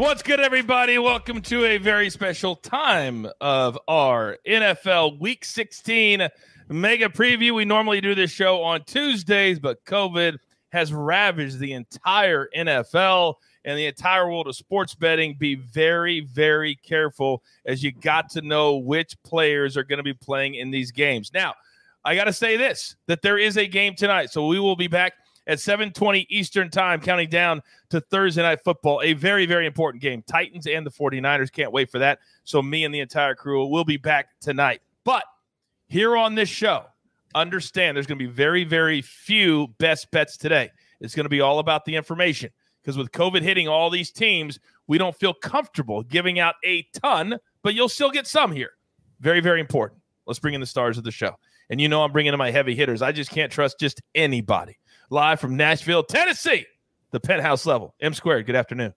What's good, everybody? Welcome to a very special time of our NFL Week 16 mega preview. We normally do this show on Tuesdays, but COVID has ravaged the entire NFL and the entire world of sports betting. Be very, very careful as you got to know which players are going to be playing in these games. Now, I got to say this that there is a game tonight. So we will be back at 7:20 Eastern Time counting down to Thursday night football. A very very important game. Titans and the 49ers can't wait for that. So me and the entire crew will be back tonight. But here on this show, understand there's going to be very very few best bets today. It's going to be all about the information because with COVID hitting all these teams, we don't feel comfortable giving out a ton, but you'll still get some here. Very very important. Let's bring in the stars of the show. And you know I'm bringing in my heavy hitters. I just can't trust just anybody live from Nashville, Tennessee, the penthouse level. M squared, good afternoon.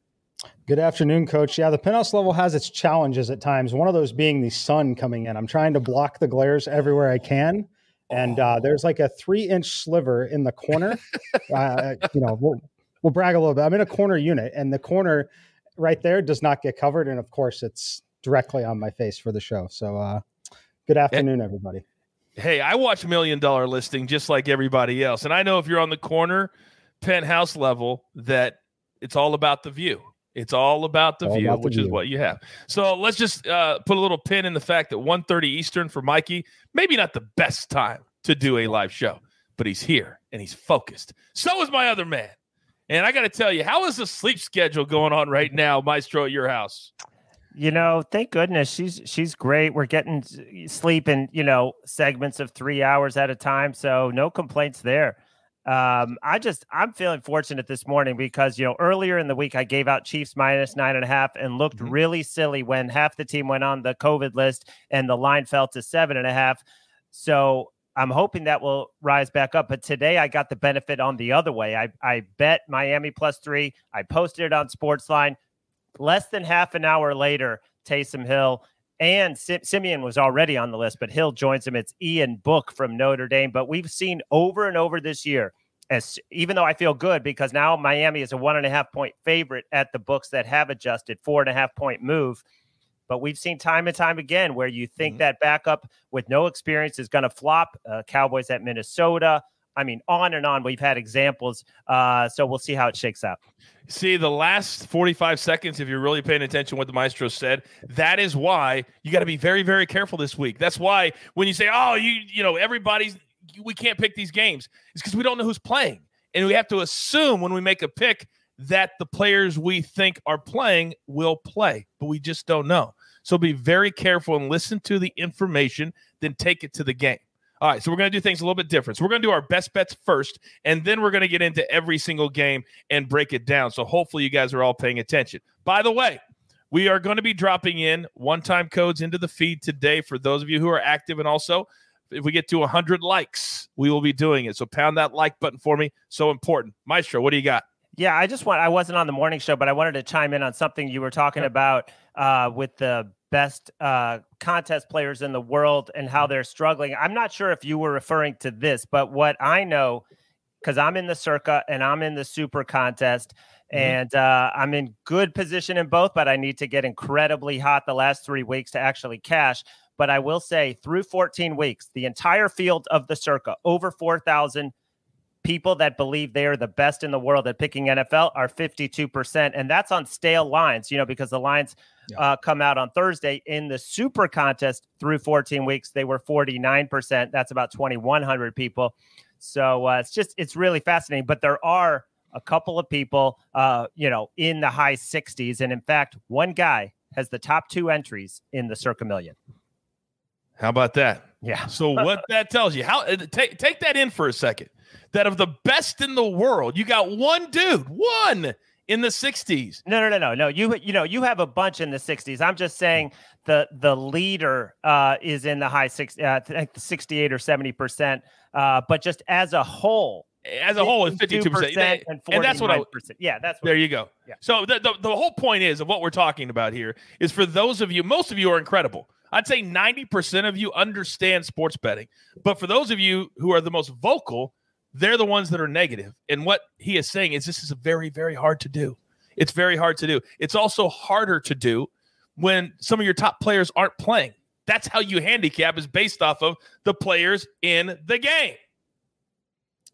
Good afternoon, coach. Yeah, the penthouse level has its challenges at times. One of those being the sun coming in. I'm trying to block the glares everywhere I can. And uh, there's like a three inch sliver in the corner. uh, you know, we'll, we'll brag a little bit. I'm in a corner unit, and the corner right there does not get covered. And of course, it's directly on my face for the show. So, uh, good afternoon, everybody hey, I watch Million Dollar Listing just like everybody else, and I know if you're on the corner penthouse level that it's all about the view. It's all about the all view, about the which view. is what you have. So let's just uh, put a little pin in the fact that 1.30 Eastern for Mikey, maybe not the best time to do a live show, but he's here and he's focused. So is my other man. And I got to tell you, how is the sleep schedule going on right now, Maestro, at your house? You know, thank goodness she's she's great. We're getting sleep in you know segments of three hours at a time, so no complaints there. Um, I just I'm feeling fortunate this morning because you know earlier in the week I gave out Chiefs minus nine and a half and looked mm-hmm. really silly when half the team went on the COVID list and the line fell to seven and a half. So I'm hoping that will rise back up. But today I got the benefit on the other way. I, I bet Miami plus three. I posted it on Sportsline. Less than half an hour later, Taysom Hill and Siemian was already on the list, but Hill joins him. It's Ian Book from Notre Dame. But we've seen over and over this year, as even though I feel good because now Miami is a one and a half point favorite at the books that have adjusted four and a half point move. But we've seen time and time again where you think mm-hmm. that backup with no experience is going to flop. Uh, Cowboys at Minnesota, I mean, on and on. We've had examples. Uh, so we'll see how it shakes out. See, the last 45 seconds, if you're really paying attention to what the maestro said, that is why you got to be very, very careful this week. That's why when you say, oh, you, you know, everybody's, we can't pick these games, it's because we don't know who's playing. And we have to assume when we make a pick that the players we think are playing will play, but we just don't know. So be very careful and listen to the information, then take it to the game. All right, so we're going to do things a little bit different. So we're going to do our best bets first, and then we're going to get into every single game and break it down. So hopefully you guys are all paying attention. By the way, we are going to be dropping in one-time codes into the feed today for those of you who are active, and also if we get to 100 likes, we will be doing it. So pound that like button for me. So important, Maestro. What do you got? Yeah, I just want. I wasn't on the morning show, but I wanted to chime in on something you were talking about uh, with the best uh, contest players in the world and how they're struggling. I'm not sure if you were referring to this, but what I know, because I'm in the Circa and I'm in the Super contest, mm-hmm. and uh, I'm in good position in both, but I need to get incredibly hot the last three weeks to actually cash. But I will say, through 14 weeks, the entire field of the Circa, over 4,000 people that believe they are the best in the world at picking NFL are 52%. And that's on stale lines, you know, because the lines yeah. uh, come out on Thursday. In the super contest through 14 weeks, they were 49%. That's about 2,100 people. So uh, it's just, it's really fascinating. But there are a couple of people, uh, you know, in the high 60s. And in fact, one guy has the top two entries in the Circa Million. How about that? Yeah. So what that tells you, how uh, take take that in for a second. That of the best in the world, you got one dude, one in the 60s. No, no, no, no, no. You you know you have a bunch in the 60s. I'm just saying the the leader uh, is in the high six, uh, 68 or 70 percent. Uh, but just as a whole, as a whole, it's 52 percent, and, and that's what I. Yeah, that's what there you go. Yeah. So the, the the whole point is of what we're talking about here is for those of you, most of you are incredible. I'd say 90% of you understand sports betting. But for those of you who are the most vocal, they're the ones that are negative. And what he is saying is this is very, very hard to do. It's very hard to do. It's also harder to do when some of your top players aren't playing. That's how you handicap is based off of the players in the game.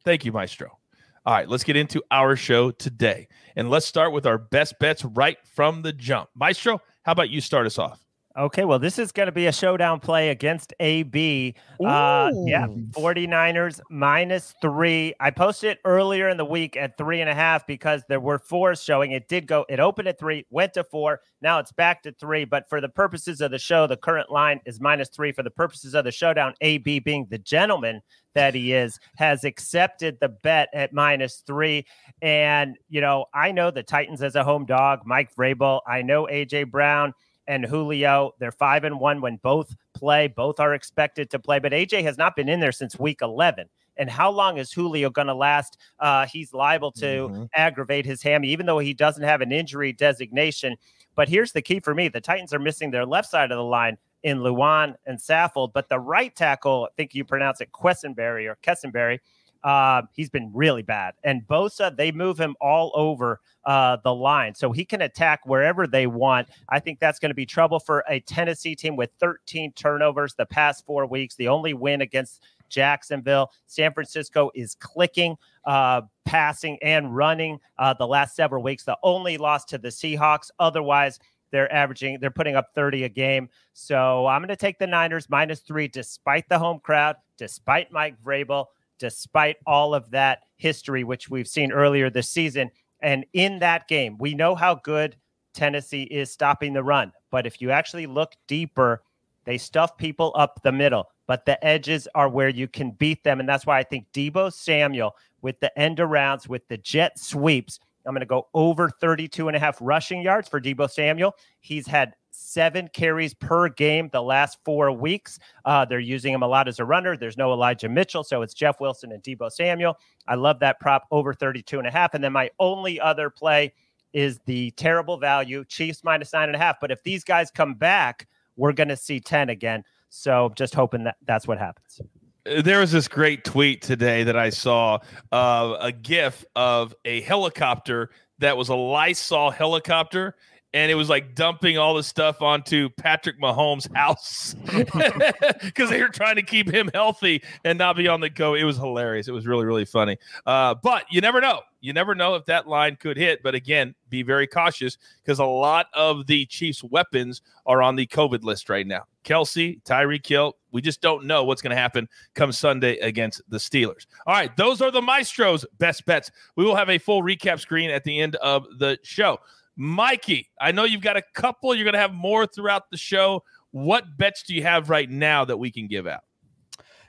Thank you, Maestro. All right, let's get into our show today. And let's start with our best bets right from the jump. Maestro, how about you start us off? Okay, well, this is going to be a showdown play against AB. Uh, yeah, 49ers minus three. I posted it earlier in the week at three and a half because there were four showing. It did go, it opened at three, went to four. Now it's back to three. But for the purposes of the show, the current line is minus three. For the purposes of the showdown, AB being the gentleman that he is, has accepted the bet at minus three. And, you know, I know the Titans as a home dog, Mike Vrabel. I know AJ Brown and Julio. They're five and one when both play. Both are expected to play, but AJ has not been in there since week 11. And how long is Julio going to last? Uh, he's liable to mm-hmm. aggravate his hammy, even though he doesn't have an injury designation. But here's the key for me: the Titans are missing their left side of the line in Lewan and Saffold, but the right tackle, I think you pronounce it Quessenberry or Kessenberry, uh, he's been really bad. And Bosa, they move him all over uh, the line. So he can attack wherever they want. I think that's going to be trouble for a Tennessee team with 13 turnovers the past four weeks. The only win against Jacksonville. San Francisco is clicking, uh, passing, and running uh, the last several weeks. The only loss to the Seahawks. Otherwise, they're averaging, they're putting up 30 a game. So I'm going to take the Niners minus three, despite the home crowd, despite Mike Vrabel despite all of that history, which we've seen earlier this season. And in that game, we know how good Tennessee is stopping the run. But if you actually look deeper, they stuff people up the middle, but the edges are where you can beat them. And that's why I think Deebo Samuel with the end arounds, with the jet sweeps, I'm going to go over 32 and a half rushing yards for Deebo Samuel. He's had seven carries per game the last four weeks. Uh, they're using him a lot as a runner. There's no Elijah Mitchell, so it's Jeff Wilson and Deebo Samuel. I love that prop over 32 and a half. And then my only other play is the terrible value Chiefs minus nine and a half. But if these guys come back, we're going to see 10 again. So just hoping that that's what happens there was this great tweet today that I saw uh, a GIF of a helicopter that was a Lysol helicopter, and it was like dumping all the stuff onto Patrick Mahomes' house because they were trying to keep him healthy and not be on the go. It was hilarious. It was really, really funny. Uh, but you never know. You never know if that line could hit. But again, be very cautious because a lot of the Chiefs' weapons are on the COVID list right now. Kelce, Tyreek Hill. We just don't know what's going to happen come Sunday against the Steelers. All right, those are the Maestro's best bets. We will have a full recap screen at the end of the show. Mikey, I know you've got a couple. You're going to have more throughout the show. What bets do you have right now that we can give out?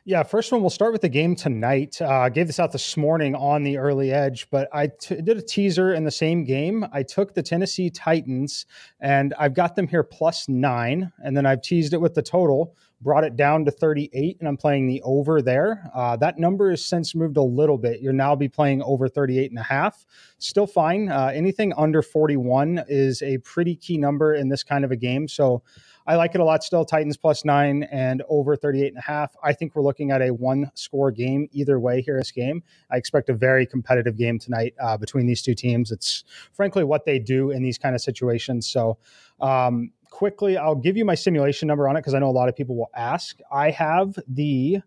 Yeah, first one, we'll start with the game tonight. Uh, I gave this out this morning on the early edge, but I t- did a teaser in the same game. I took the Tennessee Titans and I've got them here plus nine, and then I've teased it with the total, brought it down to 38, and I'm playing the over there. Uh, that number has since moved a little bit. You'll now be playing over 38 and a half. Still fine. Uh, anything under 41 is a pretty key number in this kind of a game. So I like it a lot still. Titans plus nine and over 38 and a half. I think we're looking at a one score game either way here this game. I expect a very competitive game tonight uh, between these two teams. It's frankly what they do in these kind of situations. So, um, quickly, I'll give you my simulation number on it because I know a lot of people will ask. I have the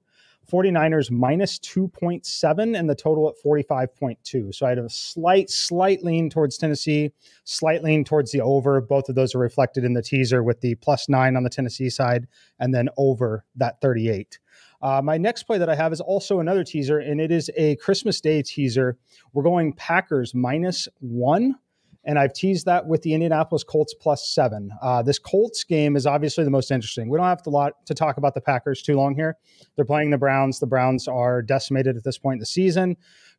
49ers minus 2.7 and the total at 45.2. So I had a slight, slight lean towards Tennessee, slight lean towards the over. Both of those are reflected in the teaser with the plus nine on the Tennessee side and then over that 38. Uh, my next play that I have is also another teaser, and it is a Christmas Day teaser. We're going Packers minus one and I've teased that with the Indianapolis Colts plus seven. Uh, this Colts game is obviously the most interesting. We don't have to lot to talk about the Packers too long here. They're playing the Browns. The Browns are decimated at this point in the season.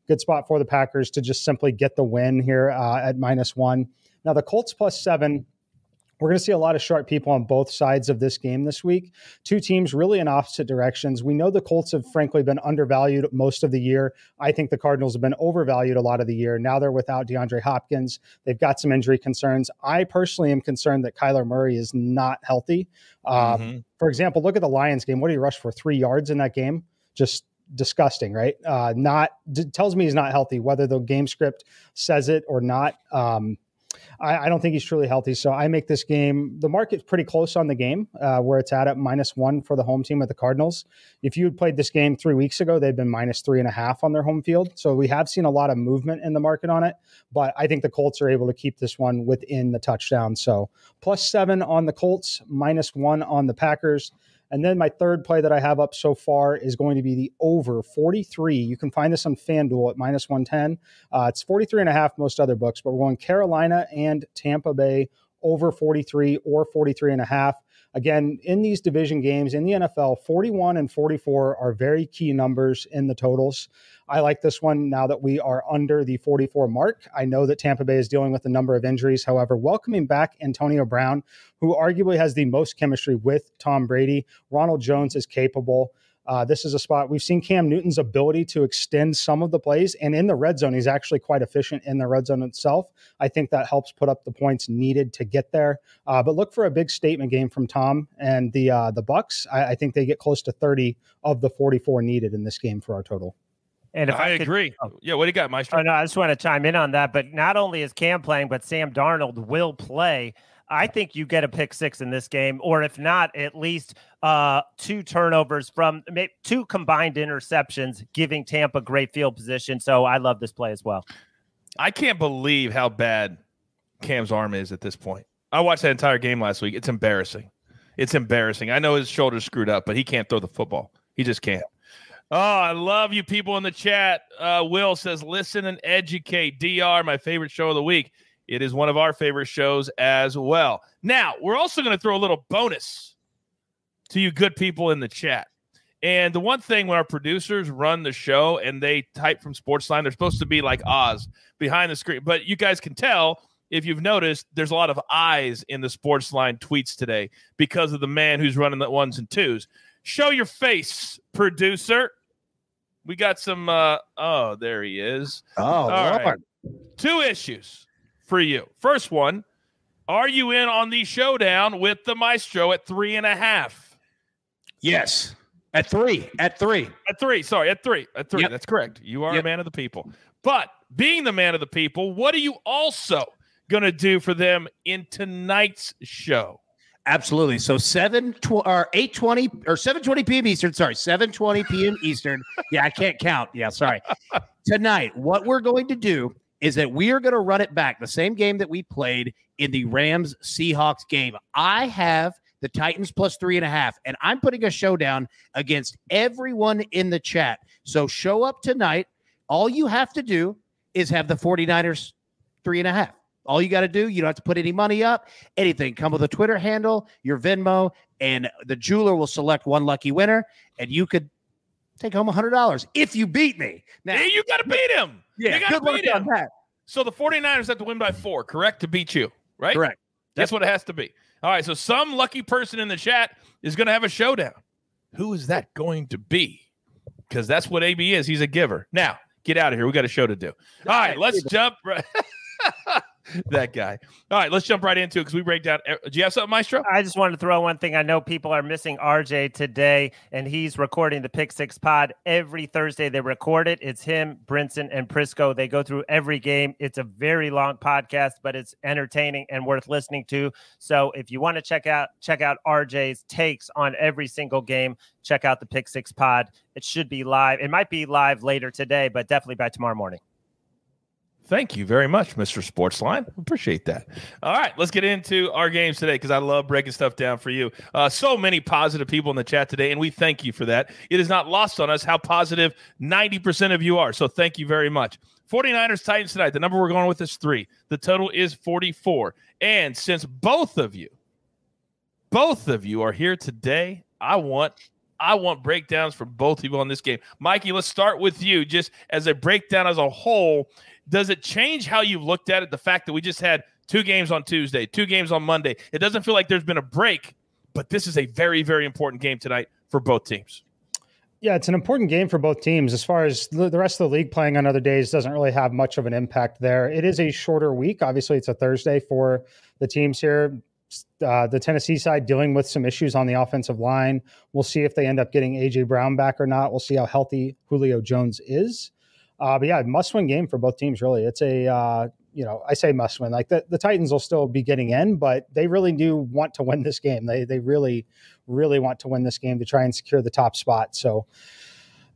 Good spot for the Packers to just simply get the win here uh, at minus one. Now the Colts plus seven we're going to see a lot of sharp people on both sides of this game this week. Two teams really in opposite directions. We know the Colts have frankly been undervalued most of the year. I think the Cardinals have been overvalued a lot of the year. Now they're without DeAndre Hopkins. They've got some injury concerns. I personally am concerned that Kyler Murray is not healthy. Um, mm-hmm. For example, look at the Lions game. What did he rush for? Three yards in that game? Just disgusting, right? Uh, not d- tells me he's not healthy, whether the game script says it or not. Um, I, I, don't think he's truly healthy. So I make this game. The market's pretty close on the game, uh, where it's at at minus one for the home team of the Cardinals. If you had played this game three weeks ago, they'd been minus three and a half on their home field. So we have seen a lot of movement in the market on it. But I think the Colts are able to keep this one within the touchdown. So plus seven on the Colts, minus one on the Packers. And then my third play that I have up so far is going to be the over 43. You can find this on FanDuel at minus 110. Uh, it's 43 and a half most other books, but we're going Carolina and Tampa Bay over 43 or 43 and a half. Again, in these division games in the NFL, 41 and 44 are very key numbers in the totals. I like this one now that we are under the 44 mark. I know that Tampa Bay is dealing with a number of injuries. However, welcoming back Antonio Brown, who arguably has the most chemistry with Tom Brady, Ronald Jones is capable. Uh, this is a spot we've seen Cam Newton's ability to extend some of the plays, and in the red zone, he's actually quite efficient in the red zone itself. I think that helps put up the points needed to get there. Uh, but look for a big statement game from Tom and the uh, the Bucks. I, I, think they get close to 30 of the 44 needed in this game for our total. And if I, I could, agree, oh, yeah, what do you got, Maestro? Oh, no, I just want to chime in on that. But not only is Cam playing, but Sam Darnold will play. I think you get a pick six in this game, or if not, at least uh, two turnovers from two combined interceptions, giving Tampa great field position. So I love this play as well. I can't believe how bad Cam's arm is at this point. I watched that entire game last week. It's embarrassing. It's embarrassing. I know his shoulder's screwed up, but he can't throw the football. He just can't. Oh, I love you people in the chat. Uh, Will says, listen and educate. DR, my favorite show of the week. It is one of our favorite shows as well. Now, we're also going to throw a little bonus to you good people in the chat. And the one thing when our producers run the show and they type from Sportsline, they're supposed to be like Oz behind the screen. But you guys can tell if you've noticed, there's a lot of eyes in the Sportsline tweets today because of the man who's running the ones and twos. Show your face, producer. We got some. Uh, oh, there he is. Oh, right. Two issues for you. First one Are you in on the showdown with the Maestro at three and a half? Yes. At three. At three. At three. Sorry. At three. At three. Yep. That's correct. You are yep. a man of the people. But being the man of the people, what are you also going to do for them in tonight's show? Absolutely. So seven tw- or eight twenty or seven twenty p.m. Eastern. Sorry, seven twenty p.m. Eastern. Yeah, I can't count. Yeah, sorry. Tonight, what we're going to do is that we are going to run it back the same game that we played in the Rams Seahawks game. I have the Titans plus three and a half, and I'm putting a showdown against everyone in the chat. So show up tonight. All you have to do is have the 49ers three and a half. All you got to do, you don't have to put any money up, anything. Come with a Twitter handle, your Venmo, and the jeweler will select one lucky winner, and you could take home $100 if you beat me. Now, you got to beat him. Yeah, to beat him. That. So the 49ers have to win by four, correct, to beat you, right? Correct. That's what it has to be. All right, so some lucky person in the chat is going to have a showdown. Who is that going to be? Because that's what AB is. He's a giver. Now, get out of here. We got a show to do. All right, let's jump. Right. that guy. All right, let's jump right into it because we break down. Do you have something, Maestro? I just wanted to throw one thing. I know people are missing RJ today, and he's recording the Pick Six Pod every Thursday. They record it. It's him, Brinson, and Prisco. They go through every game. It's a very long podcast, but it's entertaining and worth listening to. So if you want to check out check out RJ's takes on every single game, check out the Pick Six Pod. It should be live. It might be live later today, but definitely by tomorrow morning. Thank you very much, Mr. Sportsline. Appreciate that. All right, let's get into our games today because I love breaking stuff down for you. Uh, so many positive people in the chat today, and we thank you for that. It is not lost on us how positive 90% of you are. So thank you very much. 49ers Titans tonight. The number we're going with is three. The total is 44. And since both of you, both of you are here today, I want I want breakdowns from both people on this game. Mikey, let's start with you. Just as a breakdown as a whole, does it change how you've looked at it? The fact that we just had two games on Tuesday, two games on Monday. It doesn't feel like there's been a break, but this is a very, very important game tonight for both teams. Yeah, it's an important game for both teams. As far as the rest of the league playing on other days doesn't really have much of an impact there. It is a shorter week. Obviously, it's a Thursday for the teams here. Uh, the Tennessee side dealing with some issues on the offensive line. We'll see if they end up getting AJ Brown back or not. We'll see how healthy Julio Jones is. Uh, but yeah, must win game for both teams. Really, it's a uh, you know I say must win. Like the, the Titans will still be getting in, but they really do want to win this game. They they really really want to win this game to try and secure the top spot. So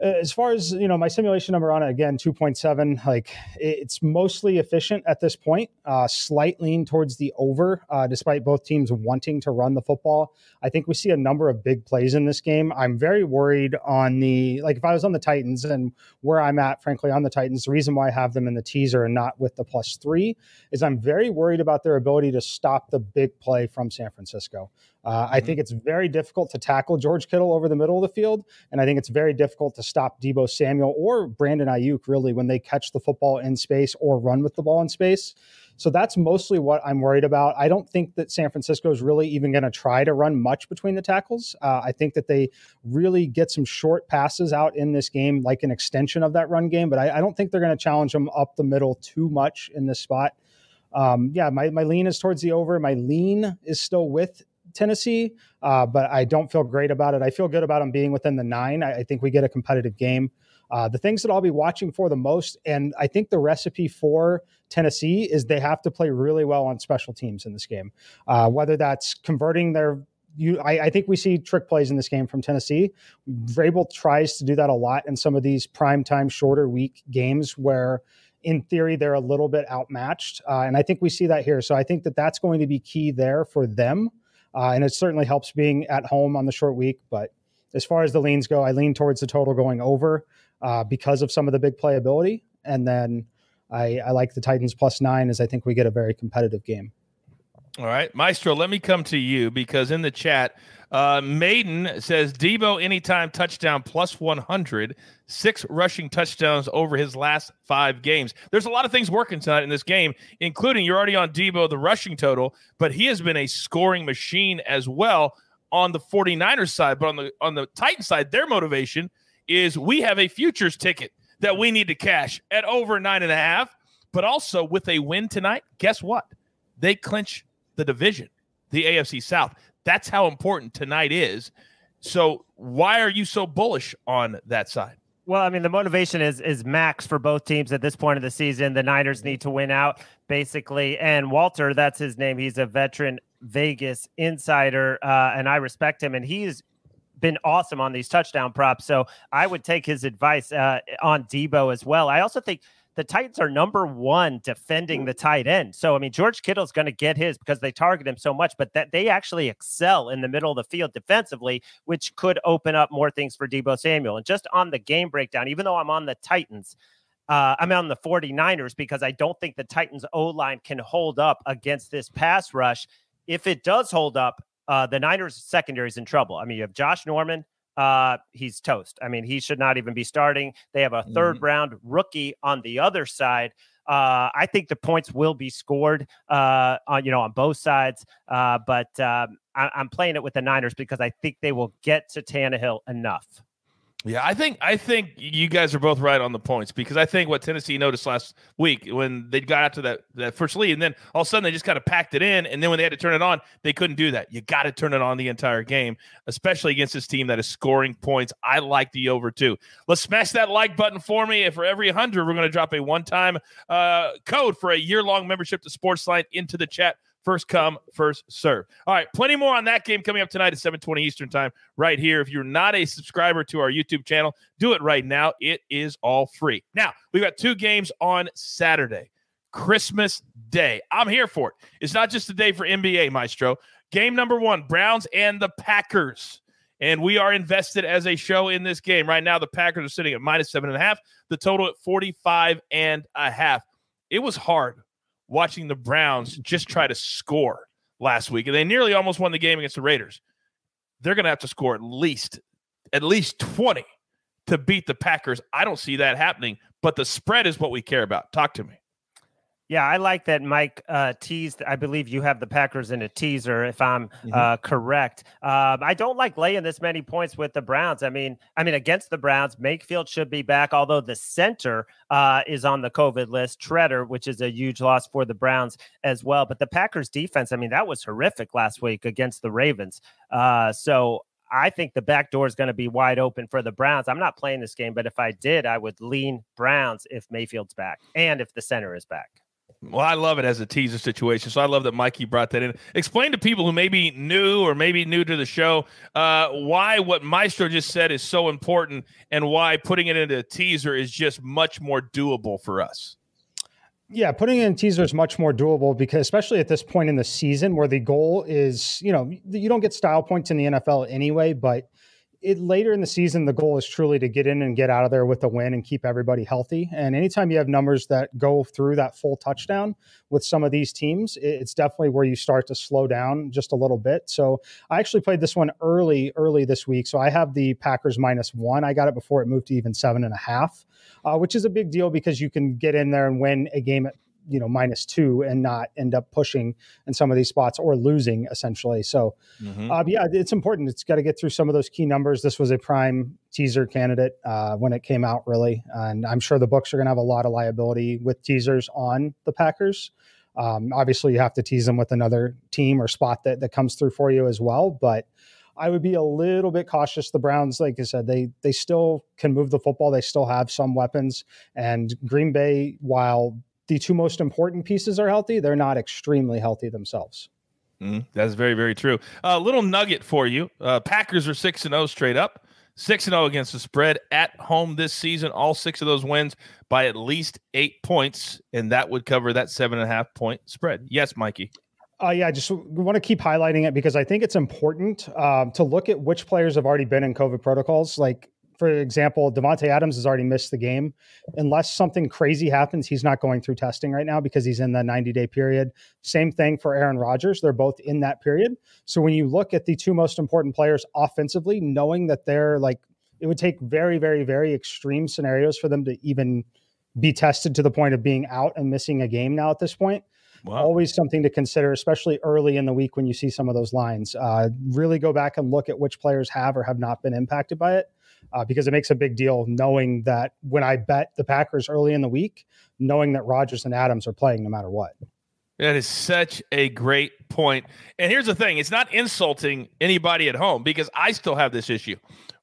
as far as you know my simulation number on it again 2.7 like it's mostly efficient at this point uh, slight lean towards the over uh, despite both teams wanting to run the football. I think we see a number of big plays in this game. I'm very worried on the like if i was on the titans and where i'm at frankly on the titans the reason why i have them in the teaser and not with the plus three is i'm very worried about their ability to stop the big play from san francisco uh, mm-hmm. I think it's very difficult to tackle George Kittle over the middle of the field, and I think it's very difficult to stop Deebo Samuel or Brandon Aiyuk really when they catch the football in space or run with the ball in space. So that's mostly what I'm worried about. I don't think that San Francisco is really even going to try to run much between the tackles. Uh, I think that they really get some short passes out in this game, like an extension of that run game, but I, I don't think they're going to challenge them up the middle too much in this spot. Um, yeah, my, my lean is towards the over. My lean is still with Tennessee, uh, but I don't feel great about it. I feel good about them being within the nine. I, I think we get a competitive game. Uh, the things that I'll be watching for the most, and I think the recipe for Tennessee is they have to play really well on special teams in this game. Uh, whether that's converting their you, I, I, think we see trick plays in this game from Tennessee. Vrabel tries to do that a lot in some of these prime time, shorter week games where, in theory, they're a little bit outmatched, uh, and I think we see that here. So I think that that's going to be key there for them. Uh, and it certainly helps being at home on the short week. But as far as the leans go, I lean towards the total going over uh, because of some of the big playability. And then I, I like the Titans plus nine as I think we get a very competitive game. All right, Maestro, let me come to you because in the chat, uh, Maiden says Deebo anytime touchdown plus 100, six rushing touchdowns over his last five games. There's a lot of things working tonight in this game, including you're already on Deebo, the rushing total, but he has been a scoring machine as well on the 49ers side. But on the on the Titan side, their motivation is we have a futures ticket that we need to cash at over nine and a half. But also with a win tonight, guess what? They clinch the division, the AFC South. That's how important tonight is. So why are you so bullish on that side? Well, I mean, the motivation is is max for both teams at this point of the season. The Niners need to win out, basically. And Walter, that's his name. He's a veteran Vegas insider, uh, and I respect him. And he's been awesome on these touchdown props. So I would take his advice uh, on Deebo as well. I also think the Titans are number one defending the tight end. So, I mean, George Kittle's going to get his because they target him so much, but that they actually excel in the middle of the field defensively, which could open up more things for Deebo Samuel. And just on the game breakdown, even though I'm on the Titans, uh, I'm on the 49ers because I don't think the Titans O line can hold up against this pass rush. If it does hold up, uh, the Niners secondary is in trouble. I mean, you have Josh Norman, uh, he's toast. I mean, he should not even be starting. They have a 3rd mm-hmm. round rookie on the other side. Uh, I think the points will be scored, uh, on you know, on both sides. Uh, but um, I, am playing it with the Niners because I think they will get to Tannehill enough. Yeah, I think I think you guys are both right on the points because I think what Tennessee noticed last week when they got out to that, that first lead and then all of a sudden they just kind of packed it in and then when they had to turn it on, they couldn't do that. You got to turn it on the entire game, especially against this team that is scoring points. I like the over too. Let's smash that like button for me. If for every 100, we're going to drop a one-time uh, code for a year-long membership to Sportsline into the chat First come, first serve. All right, plenty more on that game coming up tonight at 7:20 Eastern Time, right here. If you're not a subscriber to our YouTube channel, do it right now. It is all free. Now we've got two games on Saturday. Christmas Day. I'm here for it. It's not just a day for NBA, Maestro. Game number one Browns and the Packers. And we are invested as a show in this game. Right now, the Packers are sitting at minus seven and a half, the total at 45 and a half. It was hard watching the Browns just try to score last week, and they nearly almost won the game against the Raiders. They're going to have to score at least at least 20 to beat the Packers. I don't see that happening, but the spread is what we care about. Talk to me. Yeah, I like that Mike uh, teased. I believe you have the Packers in a teaser, if I'm mm-hmm. uh, correct. Um, I don't like laying this many points with the Browns. I mean, I mean against the Browns, Mayfield should be back, although the center uh, is on the COVID list. Tretter, which is a huge loss for the Browns as well. But the Packers defense, I mean, that was horrific last week against the Ravens. Uh, so I think the back door is going to be wide open for the Browns. I'm not playing this game, but if I did, I would lean Browns if Mayfield's back and if the center is back. Well, I love it as a teaser situation. So I love that Mikey brought that in. Explain to people who may be new or maybe new to the show uh, why what Maestro just said is so important and why putting it into a teaser is just much more doable for us. Yeah, putting in a teaser is much more doable because, especially at this point in the season, where the goal is, you know, you don't get style points in the NFL anyway, but it later in the season, the goal is truly to get in and get out of there with a win and keep everybody healthy. And anytime you have numbers that go through that full touchdown with some of these teams, it's definitely where you start to slow down just a little bit. So I actually played this one early, early this week. So I have the Packers minus one. I got it before it moved to even seven and a half, uh, which is a big deal because you can get in there and win a game at you know minus two and not end up pushing in some of these spots or losing essentially. So mm-hmm. uh, yeah, it's important. It's got to get through some of those key numbers. This was a prime teaser candidate uh, when it came out, really, and I'm sure the books are going to have a lot of liability with teasers on the Packers. Um, obviously, you have to tease them with another team or spot that that comes through for you as well, but. I would be a little bit cautious. The Browns, like I said, they they still can move the football. They still have some weapons, and Green Bay, while the two most important pieces are healthy, they're not extremely healthy themselves. Mm, that's very, very true. A uh, little nugget for you: uh, Packers are six and zero oh straight up, six and zero oh against the spread at home this season. All six of those wins by at least eight points, and that would cover that seven and a half point spread. Yes, Mikey. Uh, yeah, I just want to keep highlighting it because I think it's important um, to look at which players have already been in COVID protocols. Like for example, Davante Adams has already missed the game. Unless something crazy happens, he's not going through testing right now because he's in the 90 day period. Same thing for Aaron Rodgers. They're both in that period. So when you look at the two most important players offensively, knowing that they're like, it would take very, very, very extreme scenarios for them to even be tested to the point of being out and missing a game now at this point. Wow. Always something to consider, especially early in the week when you see some of those lines. Uh, really go back and look at which players have or have not been impacted by it uh, because it makes a big deal knowing that when I bet the Packers early in the week, knowing that Rodgers and Adams are playing no matter what. That is such a great point. And here's the thing it's not insulting anybody at home because I still have this issue.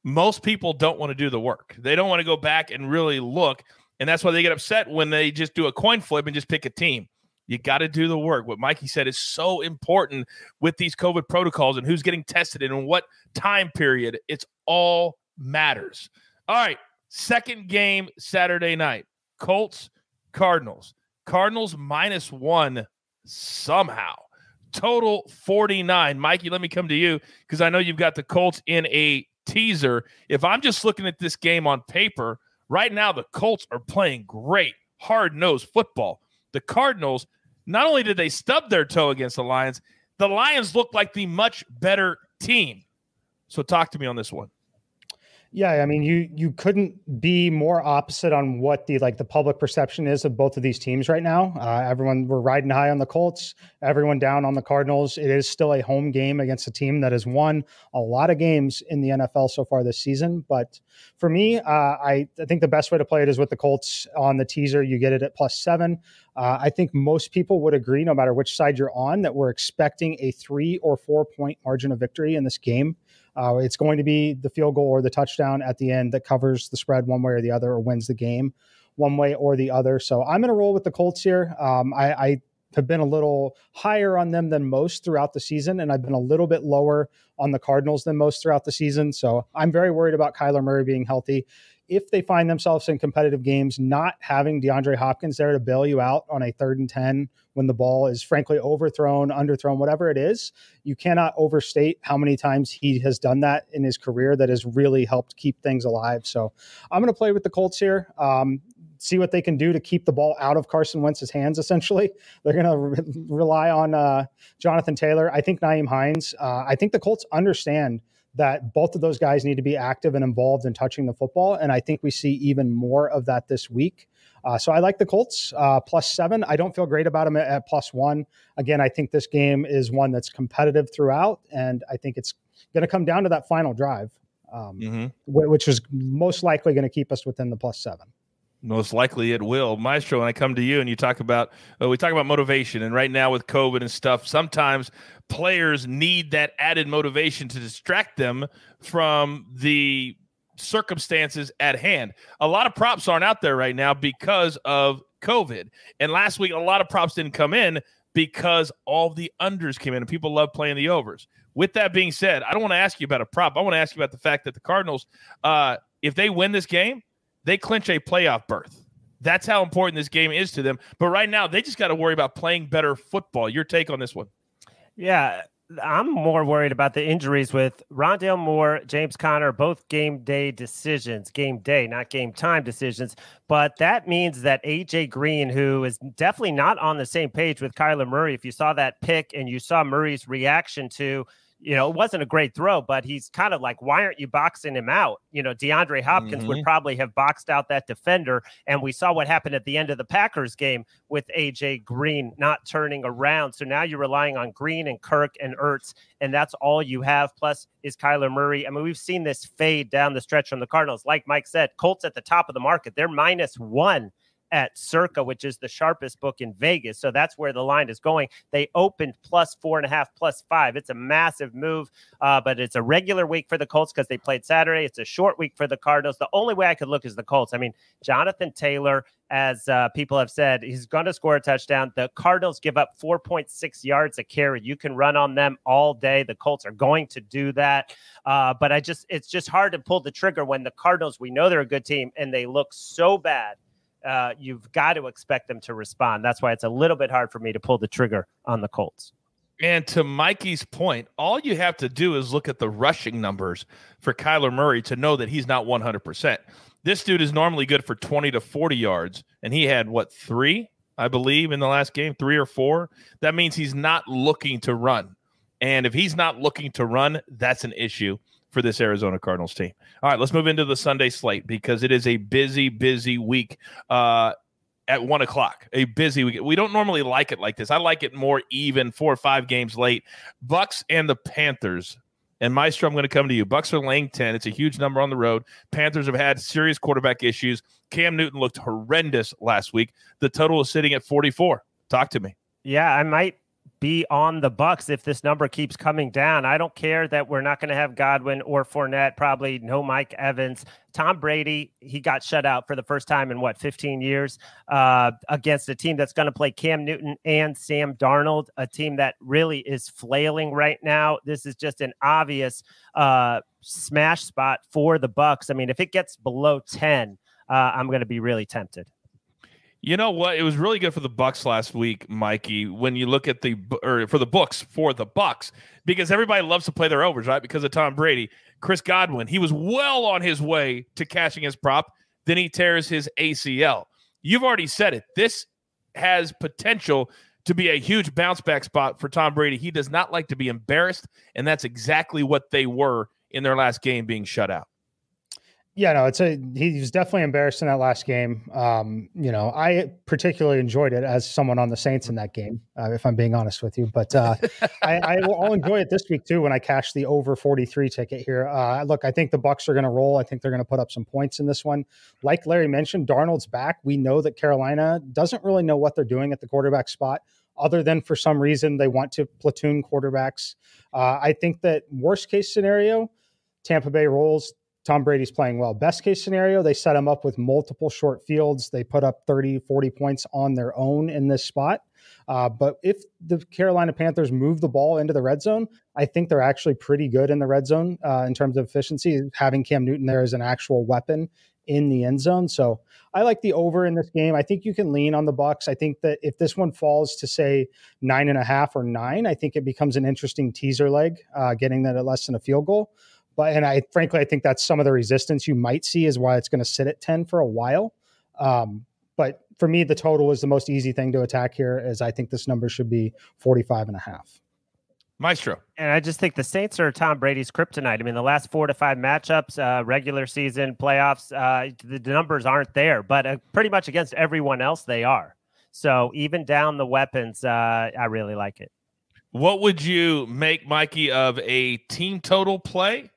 Most people don't want to do the work, they don't want to go back and really look. And that's why they get upset when they just do a coin flip and just pick a team. You got to do the work. What Mikey said is so important with these COVID protocols and who's getting tested and in what time period. It's all matters. All right, second game Saturday night. Colts, Cardinals. Cardinals minus one somehow. Total 49. Mikey, let me come to you because I know you've got the Colts in a teaser. If I'm just looking at this game on paper, right now the Colts are playing great, hard nosed football. The Cardinals, not only did they stub their toe against the Lions, the Lions look like the much better team. So talk to me on this one. Yeah, I mean, you you couldn't be more opposite on what the like the public perception is of both of these teams right now. Uh, everyone we're riding high on the Colts, everyone down on the Cardinals. It is still a home game against a team that has won a lot of games in the NFL so far this season. But for me, uh, I I think the best way to play it is with the Colts on the teaser. You get it at plus seven. Uh, I think most people would agree, no matter which side you're on, that we're expecting a three or four point margin of victory in this game. Uh, it's going to be the field goal or the touchdown at the end that covers the spread one way or the other or wins the game one way or the other. So I'm going to roll with the Colts here. Um, I, I have been a little higher on them than most throughout the season, and I've been a little bit lower on the Cardinals than most throughout the season. So I'm very worried about Kyler Murray being healthy. If they find themselves in competitive games, not having DeAndre Hopkins there to bail you out on a third and 10 when the ball is frankly overthrown, underthrown, whatever it is, you cannot overstate how many times he has done that in his career that has really helped keep things alive. So I'm going to play with the Colts here. Um, see what they can do to keep the ball out of Carson Wentz's hands. Essentially, they're going to re- rely on uh, Jonathan Taylor. I think Nyheim Hines. Uh, I think the Colts understand that both of those guys need to be active and involved in touching the football, and I think we see even more of that this week. Uh, so I like the Colts uh, plus seven. I don't feel great about them at, at plus one. Again, I think this game is one that's competitive throughout, and I think it's going to come down to that final drive, um, mm-hmm. which is most likely going to keep us within the plus seven. Most likely it will. Maestro, when I come to you and you talk about, uh, we talk about motivation, and right now with COVID and stuff, sometimes players need that added motivation to distract them from the circumstances at hand. A lot of props aren't out there right now because of COVID. And last week, a lot of props didn't come in because all the unders came in and people love playing the overs. With that being said, I don't want to ask you about a prop. I want to ask you about the fact that the Cardinals, uh, if they win this game, they clinch a playoff berth. That's how important this game is to them. But right now, they just got to worry about playing better football. Your take on this one? Yeah, I'm more worried about the injuries with Rondale Moore, James Conner, both game day decisions, game day, not game time decisions. But that means that AJ Green, who is definitely not on the same page with Kyler Murray, if you saw that pick and you saw Murray's reaction to you know, it wasn't a great throw, but he's kind of like, why aren't you boxing him out? You know, DeAndre Hopkins mm-hmm. would probably have boxed out that defender. And we saw what happened at the end of the Packers game with AJ Green not turning around. So now you're relying on Green and Kirk and Ertz, and that's all you have. Plus, is Kyler Murray. I mean, we've seen this fade down the stretch from the Cardinals. Like Mike said, Colts at the top of the market. They're minus one at Circa, which is the sharpest book in Vegas. So that's where the line is going. They opened plus four and a half, plus five. It's a massive move, uh, but it's a regular week for the Colts because they played Saturday. It's a short week for the Cardinals. The only way I could look is the Colts. I mean, Jonathan Taylor, as uh, people have said, he's going to score a touchdown. The Cardinals give up 4.6 yards a carry. You can run on them all day. The Colts are going to do that. Uh, but I just, it's just hard to pull the trigger when the Cardinals, we know they're a good team and they look so bad uh, you've got to expect them to respond. That's why it's a little bit hard for me to pull the trigger on the Colts. And to Mikey's point, all you have to do is look at the rushing numbers for Kyler Murray to know that he's not 100%. This dude is normally good for 20 to 40 yards, and he had what, three, I believe, in the last game, three or four? That means he's not looking to run. And if he's not looking to run, that's an issue for this Arizona Cardinals team. All right, let's move into the Sunday slate because it is a busy, busy week. Uh, at one o'clock, a busy week. We don't normally like it like this. I like it more even, four or five games late. Bucks and the Panthers. And Maestro, I'm going to come to you. Bucks are laying 10. It's a huge number on the road. Panthers have had serious quarterback issues. Cam Newton looked horrendous last week. The total is sitting at 44. Talk to me. Yeah, I might be on the Bucks if this number keeps coming down. I don't care that we're not going to have Godwin or Fournette, probably no Mike Evans. Tom Brady, he got shut out for the first time in what 15 years uh, against a team that's going to play Cam Newton and Sam Darnold, a team that really is flailing right now. This is just an obvious uh, smash spot for the Bucks. I mean, if it gets below 10, uh, I'm going to be really tempted. You know what? It was really good for the Bucks last week, Mikey. When you look at the or for the books for the Bucks, because everybody loves to play their overs, right? Because of Tom Brady, Chris Godwin, he was well on his way to cashing his prop. Then he tears his ACL. You've already said it. This has potential to be a huge bounce back spot for Tom Brady. He does not like to be embarrassed, and that's exactly what they were in their last game being shut out. Yeah, no, it's a he was definitely embarrassed in that last game. Um, you know, I particularly enjoyed it as someone on the Saints in that game, uh, if I'm being honest with you. But uh, I, I will I'll enjoy it this week too when I cash the over 43 ticket here. Uh, look, I think the Bucks are going to roll. I think they're going to put up some points in this one. Like Larry mentioned, Darnold's back. We know that Carolina doesn't really know what they're doing at the quarterback spot other than for some reason they want to platoon quarterbacks. Uh, I think that worst case scenario, Tampa Bay rolls. Tom Brady's playing well. Best case scenario, they set him up with multiple short fields. They put up 30, 40 points on their own in this spot. Uh, but if the Carolina Panthers move the ball into the red zone, I think they're actually pretty good in the red zone uh, in terms of efficiency. Having Cam Newton there as an actual weapon in the end zone. So I like the over in this game. I think you can lean on the Bucks. I think that if this one falls to say nine and a half or nine, I think it becomes an interesting teaser leg, uh, getting that at less than a field goal. But and I frankly I think that's some of the resistance you might see is why it's going to sit at 10 for a while. Um, but for me, the total is the most easy thing to attack here, as I think this number should be 45 and a half. Maestro. And I just think the Saints are Tom Brady's kryptonite. I mean, the last four to five matchups, uh, regular season, playoffs, uh, the, the, numbers aren't there, but uh, pretty much against everyone else, they are. So even down the weapons, uh, I really like it. What would you make, Mikey, of a team total play?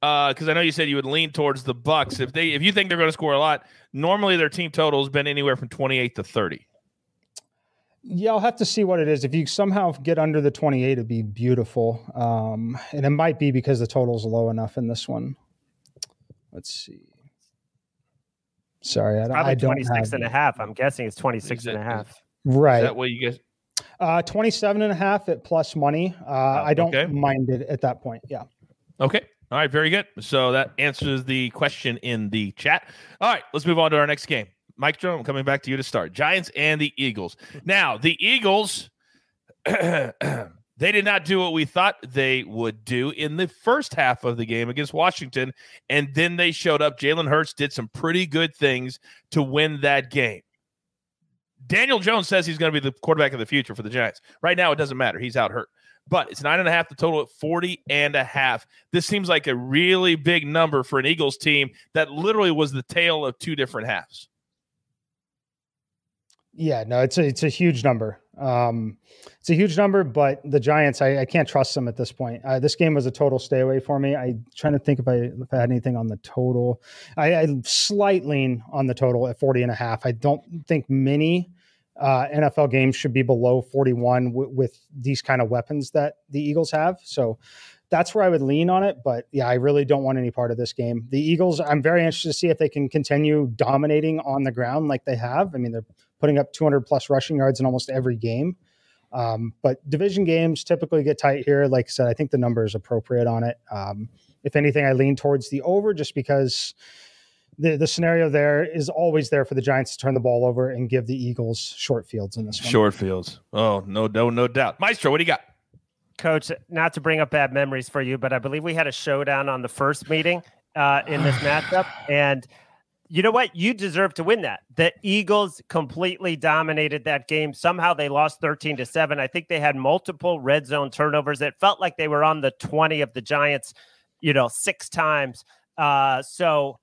Because uh, I know you said you would lean towards the Bucs. If they, if you think they're going to score a lot, normally their team total has been anywhere from twenty-eight to thirty. Yeah, I'll have to see what it is. If you somehow get under the 28, it'd be beautiful. Um, and it might be because the total's low enough in this one. Let's see. Sorry, I, Probably I don't 26 and a half. I'm guessing it's 26 and a half. Right. Is that what you guys? Uh, 27 and a half at plus money. Uh, oh, I don't okay. mind it at that point. Yeah. Okay. All right. Very good. So that answers the question in the chat. All right. Let's move on to our next game. Mike Jones, coming back to you to start. Giants and the Eagles. Now, the Eagles, they did not do what we thought they would do in the first half of the game against Washington. And then they showed up. Jalen Hurts did some pretty good things to win that game. Daniel Jones says he's going to be the quarterback of the future for the Giants. Right now, it doesn't matter. He's out hurt. But it's nine and a half, the total at 40 and a half. This seems like a really big number for an Eagles team that literally was the tail of two different halves. Yeah, no, it's a it's a huge number. Um, it's a huge number, but the Giants, I, I can't trust them at this point. Uh, this game was a total stay away for me. I trying to think if I if I had anything on the total. I, I slight lean on the total at 40 and a half. I don't think many uh, NFL games should be below 41 w- with these kind of weapons that the Eagles have. So that's where I would lean on it. But yeah, I really don't want any part of this game. The Eagles, I'm very interested to see if they can continue dominating on the ground like they have. I mean, they're putting up 200 plus rushing yards in almost every game. Um, but division games typically get tight here. Like I said, I think the number is appropriate on it. Um, if anything, I lean towards the over just because the, the scenario there is always there for the Giants to turn the ball over and give the Eagles short fields in this one. Short fields. Oh, no, no, no doubt. Maestro, what do you got? Coach, not to bring up bad memories for you, but I believe we had a showdown on the first meeting uh, in this matchup. And – you know what? You deserve to win that. The Eagles completely dominated that game. Somehow they lost 13 to 7. I think they had multiple red zone turnovers. It felt like they were on the 20 of the Giants, you know, six times. Uh, so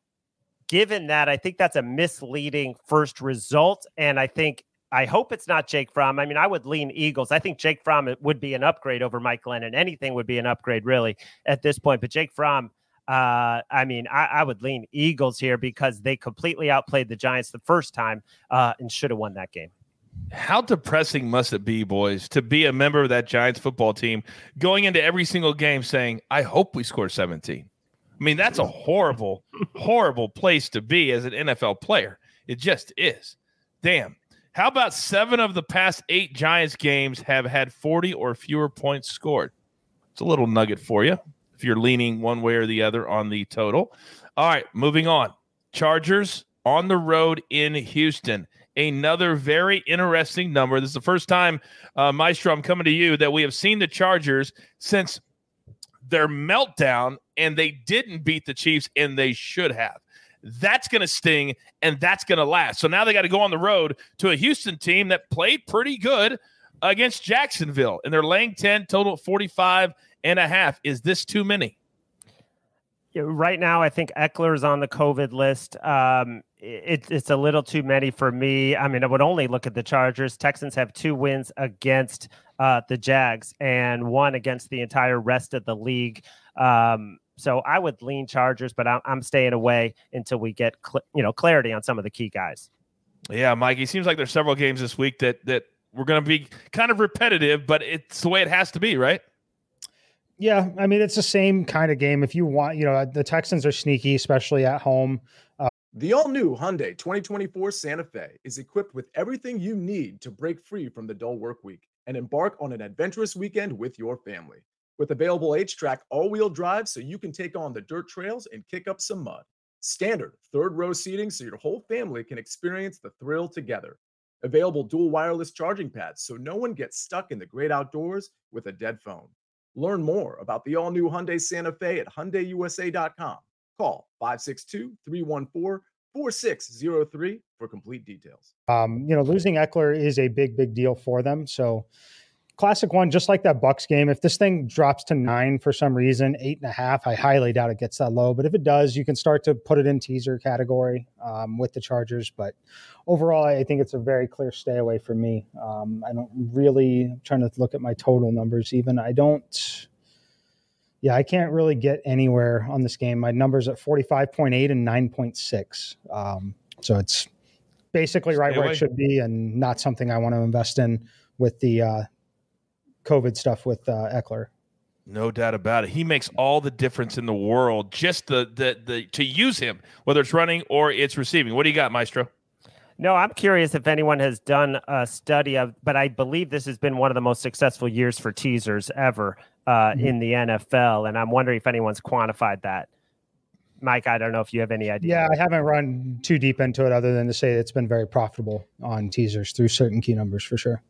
given that, I think that's a misleading first result. And I think I hope it's not Jake Fromm. I mean, I would lean Eagles. I think Jake Fromm would be an upgrade over Mike Glennon. Anything would be an upgrade, really, at this point. But Jake Fromm uh, I mean, I, I, would lean Eagles here because they completely outplayed the Giants the first time uh, and should have won that game. How depressing must it be, boys, to be a member of that Giants football team going into every single game saying, I hope we score 17? I mean, that's a horrible, horrible place to be as an NFL player. It just is. Damn. How about seven of the past eight Giants games have had 40 or fewer points scored? It's a little nugget for you if you're leaning one way or the other on the total. All right, moving on. Chargers on the road in Houston. Another very interesting number. This is the first time, uh, Maestro, I'm coming to you, that we have seen the Chargers since their meltdown, and they didn't beat the Chiefs, and they should have. That's going to sting, and that's going to last. So now they got to go on the road to a Houston team that played pretty good against Jacksonville, and they're laying 10, total 45 and a half. Is this too many? Right now, I think Ekeler's on the COVID list. Um, it, it's a little too many for me. I mean, I would only look at the Chargers. Texans have two wins against uh, the Jags and one against the entire rest of the league. Um, so I would lean Chargers, but I'm, I'm staying away until we get cl- you know clarity on some of the key guys. Yeah, Mike. It seems like there's several games this week that that we're going to be kind of repetitive, but it's the way it has to be, right? Yeah, I mean it's the same kind of game. If you want, you know, the Texans are sneaky, especially at home. Uh, the all-new Hyundai 2024 Santa Fe is equipped with everything you need to break free from the dull work week and embark on an adventurous weekend with your family. With available H-Track all-wheel drive, so you can take on the dirt trails and kick up some mud. Standard third row seating so your whole family can experience the thrill together. Available dual wireless charging pads so no one gets stuck in the great outdoors with a dead phone. Learn more about the all new Hyundai Santa Fe at HyundaiUSA.com. Call 562 314 4603 for complete details. Um, you know, losing Ekeler is a big, big deal for them. So, classic one, just like that Bucs game. If this thing drops to nine for some reason, eight and a half, I highly doubt it gets that low. But if it does, you can start to put it in teaser category um, with the Chargers. But overall, I think it's a very clear stay away for me. Um, I don't really I'm trying to look at my total numbers. Even I don't. Yeah, I can't really get anywhere on this game. My numbers at forty five point eight and nine point six. Um, so it's basically Stay right where it should be, and not something I want to invest in with the uh, COVID stuff with uh, Ekeler. No doubt about it. He makes all the difference in the world. Just the the the to use him, whether it's running or it's receiving. What do you got, Maestro? No, I'm curious if anyone has done a study of, but I believe this has been one of the most successful years for teasers ever uh, Mhm. in the NFL, and I'm wondering if anyone's quantified that. Mike, I don't know if you have any idea. Yeah, I haven't run too deep into it other than to say it's been very profitable on teasers through certain key numbers for sure.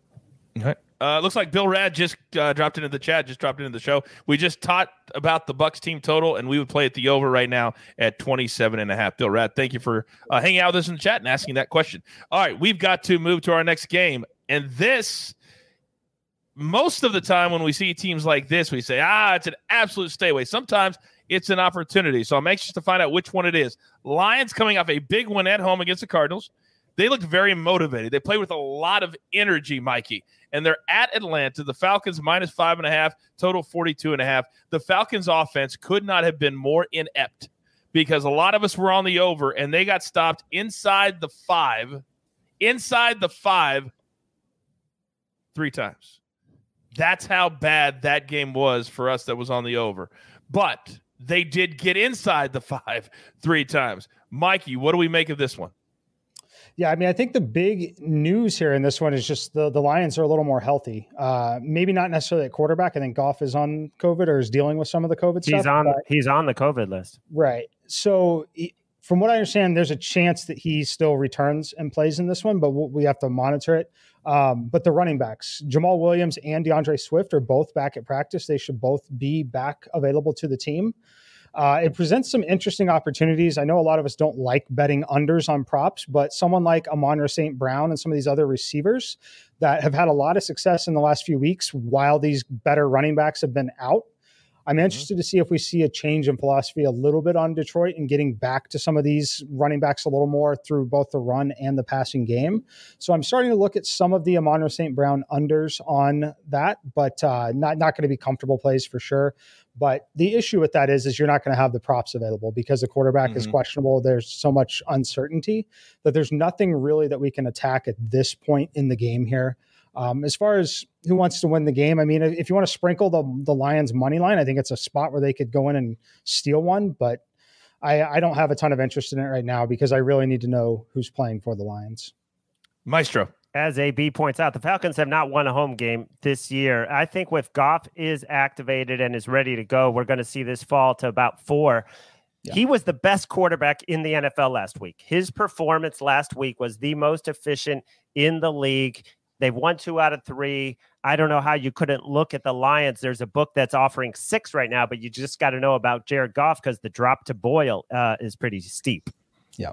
Uh, looks like Bill Rad just uh, dropped into the chat, just dropped into the show. We just taught about the Bucs team total, and we would play at the over right now at 27 and a half. Bill Rad, thank you for uh, hanging out with us in the chat and asking that question. All right, we've got to move to our next game. And this, most of the time when we see teams like this, we say, ah, it's an absolute stay away. Sometimes it's an opportunity. So I'm anxious to find out which one it is. Lions coming off a big win at home against the Cardinals. They looked very motivated. They play with a lot of energy, Mikey. And they're at Atlanta. The Falcons minus five and a half, total 42 and a half. The Falcons offense could not have been more inept because a lot of us were on the over and they got stopped inside the five, inside the five three times. That's how bad that game was for us that was on the over. But they did get inside the five three times. Mikey, what do we make of this one? Yeah, I mean, I think the big news here in this one is just the, the Lions are a little more healthy. Uh, maybe not necessarily at quarterback. I think Goff is on COVID or is dealing with some of the COVID he's stuff. on but- he's on the COVID list. Right. So, from what I understand, there's a chance that he still returns and plays in this one, but we'll- we have to monitor it. Um, but the running backs, Jamaal Williams and D'Andre Swift, are both back at practice. They should both be back available to the team. Uh, it presents some interesting opportunities. I know a lot of us don't like betting unders on props, but someone like Amon St. Brown and some of these other receivers that have had a lot of success in the last few weeks while these better running backs have been out. I'm interested to see if we see a change in philosophy a little bit on Detroit and getting back to some of these running backs a little more through both the run and the passing game. So I'm starting to look at some of the Amon St. Brown unders on that, but uh, not not going to be comfortable plays for sure. But the issue with that is, is you're not going to have the props available because the quarterback is Mhm. questionable. There's so much uncertainty that there's nothing really that we can attack at this point in the game here. Um, as far as who wants to win the game, I mean, if if you want to sprinkle the the Lions money line, I think it's a spot where they could go in and steal one. But I, I don't have a ton of interest in it right now because I really need to know who's playing for the Lions. Maestro. As AB points out, the Falcons have not won a home game this year. I think if Goff is activated and is ready to go, we're going to see this fall to about four. Yeah. He was the best quarterback in the NFL last week. His performance last week was the most efficient in the league. They've won two out of three. I don't know how you couldn't look at the Lions. There's a book that's offering six right now, but you just got to know about Jared Goff because the drop to Boyle uh, is pretty steep. Yeah.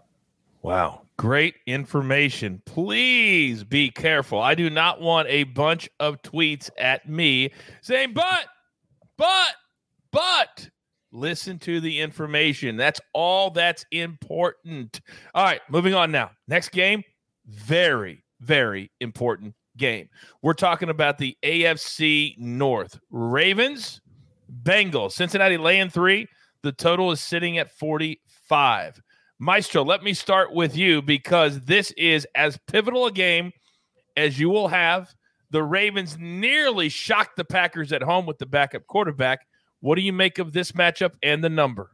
Wow. Great information. Please be careful. I do not want a bunch of tweets at me saying, but, but, but. Listen to the information. That's all that's important. All right, moving on now. Next game, very, very important game. We're talking about the AFC North. Ravens, Bengals. Cincinnati laying three. The total is sitting at 45. Maestro, let me start with you because this is as pivotal a game as you will have. The Ravens nearly shocked the Packers at home with the backup quarterback. What do you make of this matchup and the number?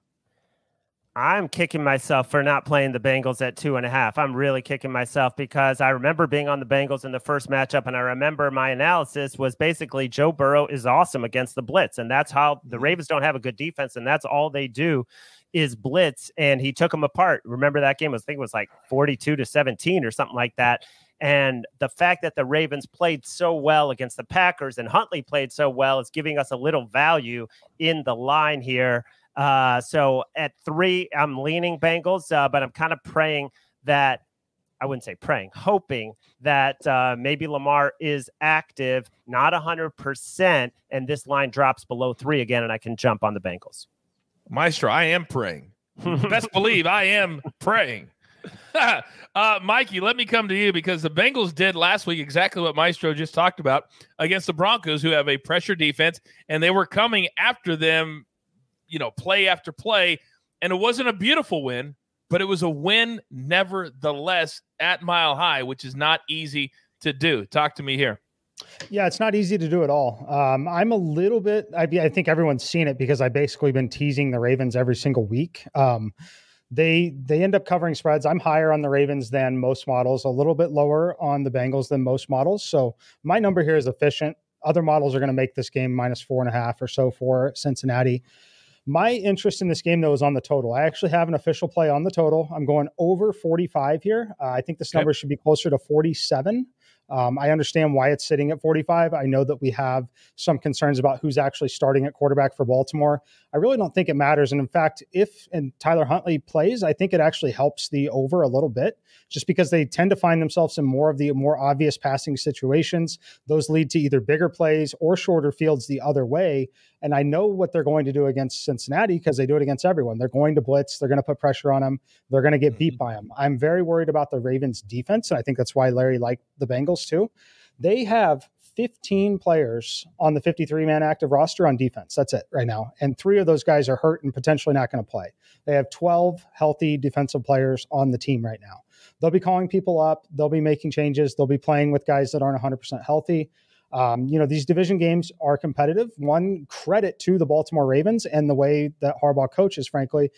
I'm kicking myself for not playing the Bengals at two and a half. I'm really kicking myself because I remember being on the Bengals in the first matchup, and I remember my analysis was basically Joe Burrow is awesome against the blitz, and that's how the mm-hmm. Ravens don't have a good defense, and that's all they do is blitz, and he took them apart. Remember that game? Was, I think it was like 42 to 17 or something like that. And the fact that the Ravens played so well against the Packers and Huntley played so well is giving us a little value in the line here. Uh, so at three, I'm leaning Bengals, uh, but I'm kind of praying that I wouldn't say praying, hoping that uh, maybe Lamar is active, not 100%, and this line drops below three again, and I can jump on the Bengals. Maestro, I am praying. Best believe I am praying. uh, Mikey, let me come to you because the Bengals did last week exactly what Maestro just talked about against the Broncos, who have a pressure defense, and they were coming after them, you know, play after play. And it wasn't a beautiful win, but it was a win nevertheless at Mile High, which is not easy to do. Talk to me here. Yeah, it's not easy to do at all. Um, I'm a little bit. I, I, think everyone's seen it because I basically been teasing the Ravens every single week. Um, they they end up covering spreads. I'm higher on the Ravens than most models, a little bit lower on the Bengals than most models. So my number here is efficient. Other models are going to make this game minus four and a half or so for Cincinnati. My interest in this game, though, is on the total. I actually have an official play on the total. I'm going over 45 here. Uh, I think this number should be closer to 47. Um, I understand why it's sitting at 45. I know that we have some concerns about who's actually starting at quarterback for Baltimore. I really don't think it matters. And in fact, if and Tyler Huntley plays, I think it actually helps the over a little bit, just because they tend to find themselves in more of the more obvious passing situations. Those lead to either bigger plays or shorter fields the other way. And I know what they're going to do against Cincinnati because they do it against everyone. They're going to blitz. They're going to put pressure on them. They're going to get beat mm-hmm. by them. I'm very worried about the Ravens defense. And I think that's why Larry liked the Bengals too. They have 15 players on the 53 man active roster on defense. That's it right now. And three of those guys are hurt and potentially not going to play. They have 12 healthy defensive players on the team right now. They'll be calling people up, they'll be making changes, they'll be playing with guys that aren't 100% healthy. Um, you know, these division games are competitive. One credit to the Baltimore Ravens and the way that Harbaugh coaches, frankly,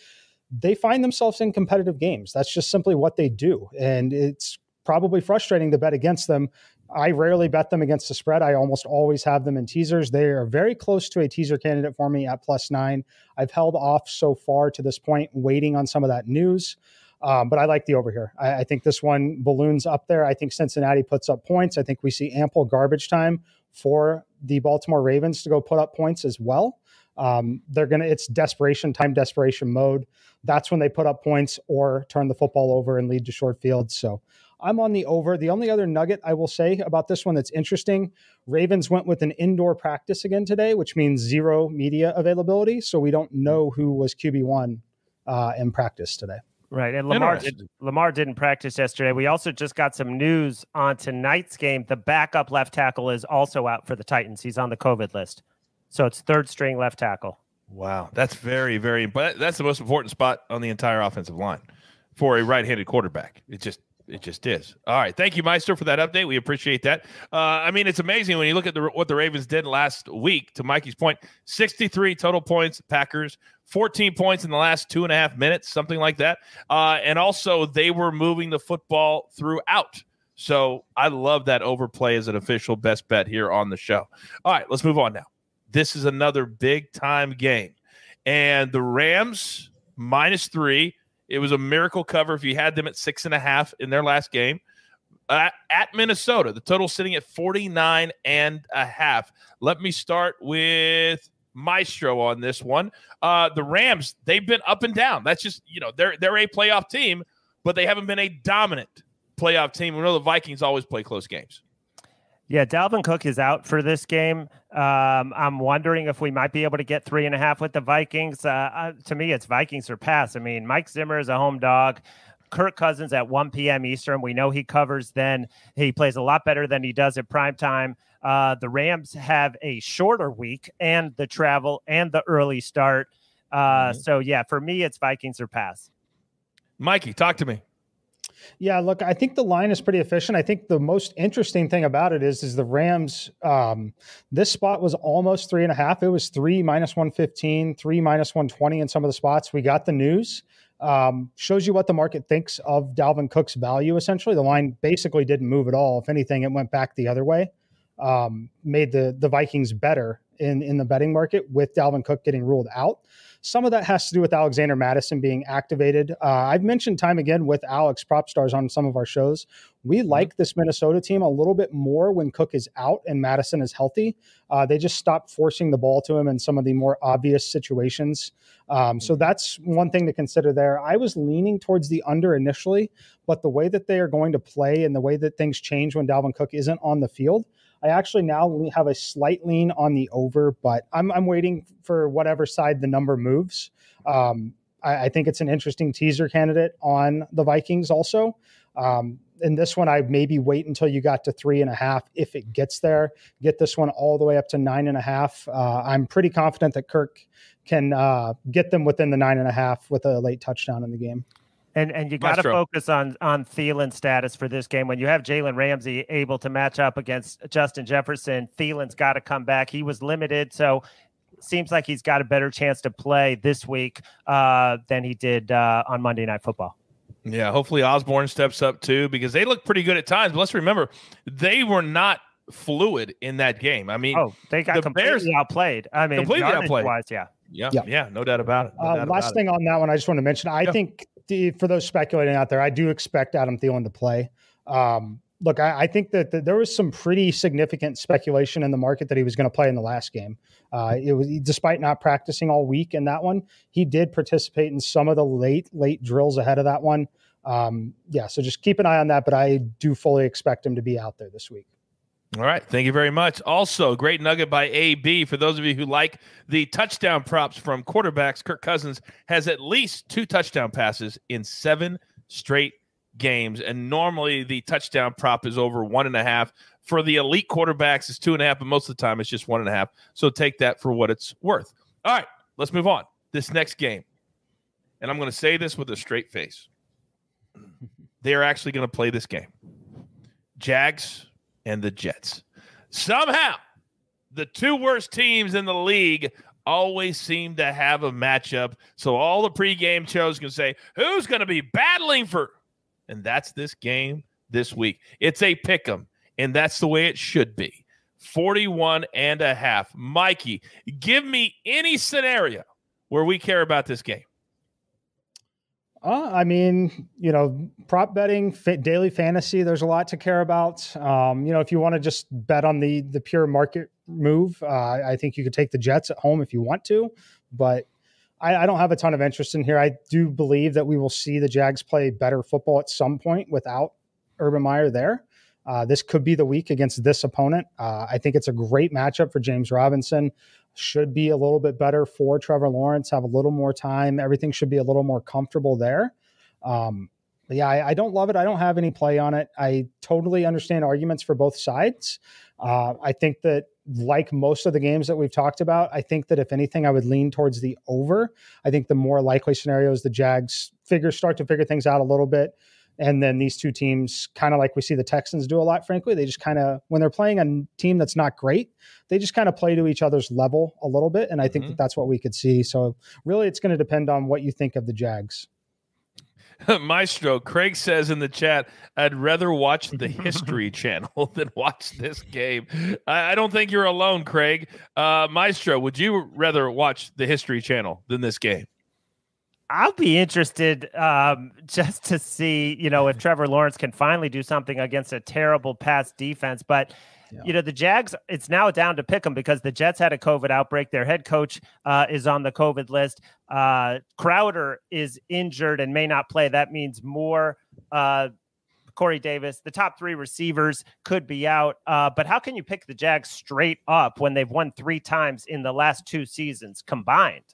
they find themselves in competitive games. That's just simply what they do. And it's probably frustrating to bet against them. I rarely bet them against the spread. I almost always have them in teasers. They are very close to a teaser candidate for me at plus nine. I've held off so far to this point, waiting on some of that news. Um, but I like the over here. I, I, think this one balloons up there. I think Cincinnati puts up points. I think we see ample garbage time for the Baltimore Ravens to go put up points as well. Um, they're gonna. It's desperation time, desperation mode. That's when they put up points or turn the football over and lead to short fields. So I'm on the over. The only other nugget I will say about this one that's interesting Ravens went with an indoor practice again today, which means zero media availability. So we don't know who was QB1 uh, in practice today. Right, and Lamar did, Lamar didn't practice yesterday. We also just got some news on tonight's game. The backup left tackle is also out for the Titans. He's on the COVID list, so it's third string left tackle. Wow, that's very very. But that's the most important spot on the entire offensive line for a right-handed quarterback. It just it just is. All right. Thank you, Meister, for that update. We appreciate that. Uh, I mean, it's amazing when you look at the, what the Ravens did last week, to Mikey's point 63 total points, Packers, 14 points in the last two and a half minutes, something like that. Uh, and also, they were moving the football throughout. So I love that overplay as an official best bet here on the show. All right, let's move on now. This is another big time game. And the Rams minus three it was a miracle cover if you had them at six and a half in their last game. Uh, at Minnesota, the total sitting at 49 and a half. Let me start with Maestro on this one. Uh, the Rams, they've been up and down. That's just, you know, they're they're a playoff team, but they haven't been a dominant playoff team. We know the Vikings always play close games. Yeah, Dalvin Cook is out for this game. Um, I'm wondering if we might be able to get three and a half with the Vikings. Uh, uh, to me, it's Vikings or pass. I mean, Mike Zimmer is a home dog. Kirk Cousins at 1 p.m. Eastern. We know he covers then. He plays a lot better than he does at prime time. Uh, the Rams have a shorter week and the travel and the early start. Uh, mm-hmm. So, yeah, for me, it's Vikings or pass. Mikey, talk to me. Yeah, look, I think the line is pretty efficient. I think the most interesting thing about it is, is the Rams. Um, this spot was almost three and a half. It was three minus one fifteen, three minus one twenty in some of the spots. We got the news. Um, shows you what the market thinks of Dalvin Cook's value. Essentially, the line basically didn't move at all. If anything, it went back the other way. um, made the the Vikings better in in the betting market with Dalvin Cook getting ruled out. Some of that has to do with Alexander Mattison being activated. Uh, I've mentioned time again with Alex Prop Stars on some of our shows. We mm-hmm. like this Minnesota team a little bit more when Cook is out and Mattison is healthy. Uh, they just stop forcing the ball to him in some of the more obvious situations. Um, so mm-hmm. that's one thing to consider there. I was leaning towards the under initially, but the way that they are going to play and the way that things change when Dalvin Cook isn't on the field, I actually now have a slight lean on the over, but I'm, I'm waiting for whatever side the number moves. Um, I, I, think it's an interesting teaser candidate on the Vikings also. Um, in this one, I maybe wait until you got to three and a half if it gets there. Get this one all the way up to nine and a half. Uh, I'm pretty confident that Kirk can uh, get them within the nine and a half with a late touchdown in the game. And and you got to focus on on Thielen status for this game. When you have Jalen Ramsey able to match up against Justin Jefferson, Thielen's got to come back. He was limited, so seems like he's got a better chance to play this week uh, than he did uh, on Monday Night Football. Yeah, hopefully Osborn steps up too because they look pretty good at times. But let's remember, they were not fluid in that game. I mean, oh, they got the completely Bears outplayed. I mean, completely outplayed. Wise, yeah. Yeah, yeah, yeah, no doubt about it. No uh, last thing it. on that one, I just want to mention. I yeah. think the, for those speculating out there, I do expect Adam Thielen to play. Um, look, I, I think that, there was some pretty significant speculation in the market that he was going to play in the last game. Uh, it was despite not practicing all week in that one, he did participate in some of the late late drills ahead of that one. Um, yeah, so just keep an eye on that. But I do fully expect him to be out there this week. All right. Thank you very much. Also, great nugget by AB. For those of you who like the touchdown props from quarterbacks, Kirk Cousins has at least two touchdown passes in seven straight games. And normally the touchdown prop is over one and a half. For the elite quarterbacks, it's two and a half, but most of the time it's just one and a half. So take that for what it's worth. All right. Let's move on. This next game. And I'm going to say this with a straight face. They are actually going to play this game. Jags and the Jets. Somehow, the two worst teams in the league always seem to have a matchup. So all the pregame shows can say, who's going to be battling for? And that's this game this week. It's a pick 'em, and that's the way it should be. 41 and a half. Mikey, give me any scenario where we care about this game. Uh, I mean, you know, prop betting, daily fantasy. There's a lot to care about. Um, you know, if you want to just bet on the the pure market move, uh, I think you could take the Jets at home if you want to. But I, I, don't have a ton of interest in here. I do believe that we will see the Jags play better football at some point without Urban Meyer there. Uh, this could be the week against this opponent. Uh, I think it's a great matchup for James Robinson should be a little bit better for Trevor Lawrence, have a little more time. Everything should be a little more comfortable there. Um, yeah, I, I, don't love it. I don't have any play on it. I totally understand arguments for both sides. Uh, I think that, like most of the games that we've talked about, I think that if anything, I would lean towards the over. I think the more likely scenario is the Jags figure start to figure things out a little bit. And then these two teams, kind of like we see the Texans do a lot, frankly, they just kind of, when they're playing a team that's not great, they just kind of play to each other's level a little bit. And I think mm-hmm. that that's what we could see. So really, it's going to depend on what you think of the Jags. Maestro, Craig says in the chat, I'd rather watch the History Channel than watch this game. I, I, don't think you're alone, Craig. Uh, Maestro, would you rather watch the History Channel than this game? I'll be interested um, just to see, you know, if Trevor Lawrence can finally do something against a terrible pass defense. But yeah. you know, the Jags, it's now down to pick them because the Jets had a COVID outbreak. Their head coach uh, is on the COVID list. Uh, Crowder is injured and may not play. That means more. Uh, Corey Davis, the top three receivers could be out. Uh, but how can you pick the Jags straight up when they've won three times in the last two seasons combined?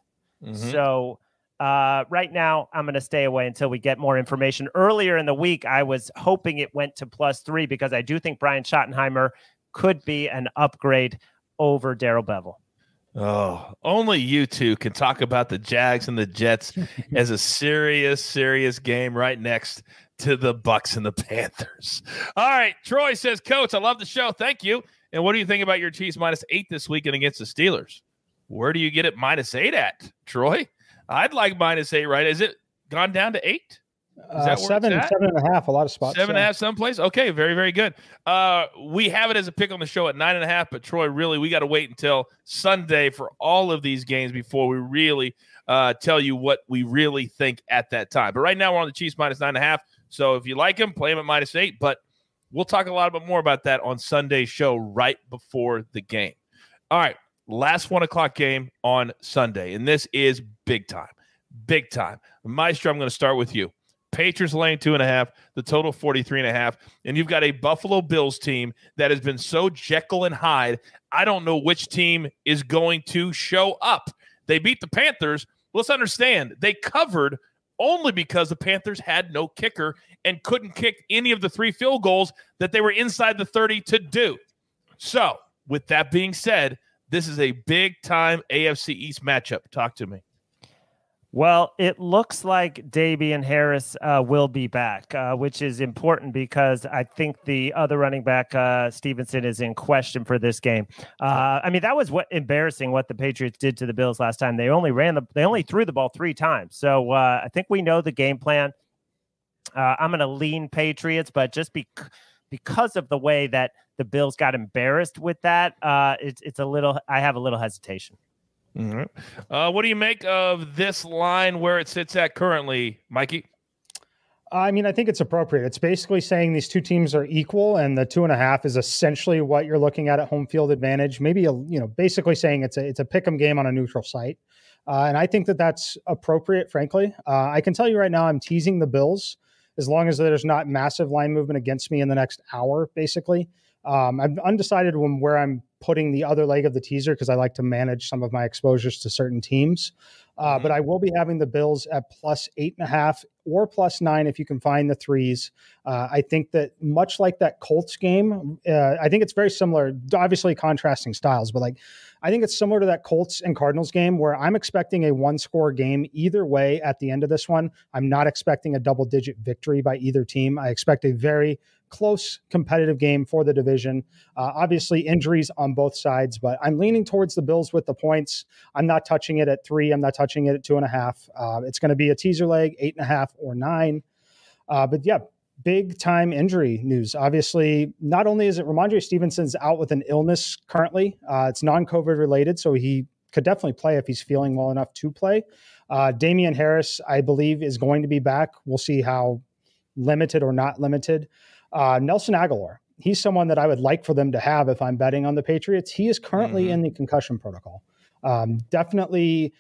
Mm-hmm. So uh, right now, I'm going to stay away until we get more information. Earlier in the week, I was hoping it went to plus three because I do think Brian Schottenheimer could be an upgrade over Darrell Bevell. Oh, only you two can talk about the Jags and the Jets as a serious, serious game right next to the Bucs and the Panthers. All right, Troy says, "Coach, I love the show. Thank you. And what do you think about your Chiefs minus eight this weekend against the Steelers? Where do you get it minus eight at, Troy?" I'd like minus eight, right? Is it gone down to eight? Uh, seven, seven and a half, a lot of spots. Seven and a half, someplace. Okay, very, very good. Uh, we have it as a pick on the show at nine and a half, but Troy, really, we got to wait until Sunday for all of these games before we really uh, tell you what we really think at that time. But right now, we're on the Chiefs minus nine and a half. So if you like them, play them at minus eight. But we'll talk a lot more about that on Sunday's show right before the game. All right, last one o'clock game on Sunday, and this is big time, big time. Maestro, I'm going to start with you. Patriots laying two and a half, the total 43 and a half. And you've got a Buffalo Bills team that has been so Jekyll and Hyde. I don't know which team is going to show up. They beat the Panthers. Let's understand they covered only because the Panthers had no kicker and couldn't kick any of the three field goals that they were inside the 30 to do. So, with that being said, this is a big time AFC East matchup. Talk to me. Well, it looks like Damien Harris uh, will be back, uh, which is important because I think the other running back, uh, Stevenson, is in question for this game. Uh, I mean, that was what embarrassing what the Patriots did to the Bills last time. They only ran the, they only threw the ball three times. So uh, I think we know the game plan. Uh, I'm going to lean Patriots, but just be, because of the way that the Bills got embarrassed with that, it's it's a little. I have a little hesitation. Uh, what do you make of this line where it sits at currently, Mikey? I mean, I think it's appropriate. It's basically saying these two teams are equal, and the two and a half is essentially what you're looking at at home field advantage. Maybe a, you know, basically saying it's a it's a pick 'em game on a neutral site, uh, and I think that that's appropriate. Frankly, uh, I can tell you right now, I'm teasing the Bills as long as there's not massive line movement against me in the next hour. Basically, um, I'm undecided when where I'm putting the other leg of the teaser because I like to manage some of my exposures to certain teams. Uh, mm-hmm. But I will be having the Bills at plus eight and a half or plus nine if you can find the threes. Uh, I think that much like that Colts game, uh, I think it's very similar. Obviously, contrasting styles, but like I think it's similar to that Colts and Cardinals game where I'm expecting a one score game either way at the end of this one. I'm not expecting a double digit victory by either team. I expect a very close competitive game for the division. Uh, obviously, injuries on both sides, but I'm leaning towards the Bills with the points. I'm not touching it at three. I'm not touching it at two and a half. Uh, it's going to be a teaser leg, eight and a half or nine. Uh, but yeah, big time injury news. Obviously, not only is it Rhamondre Stevenson's out with an illness currently, uh, it's non COVID related, so he could definitely play if he's feeling well enough to play. Uh, Damien Harris, I believe, is going to be back. We'll see how limited or not limited. Uh, Nelson Agholor, he's someone that I would like for them to have if I'm betting on the Patriots. He is currently mm-hmm. in the concussion protocol. Um, definitely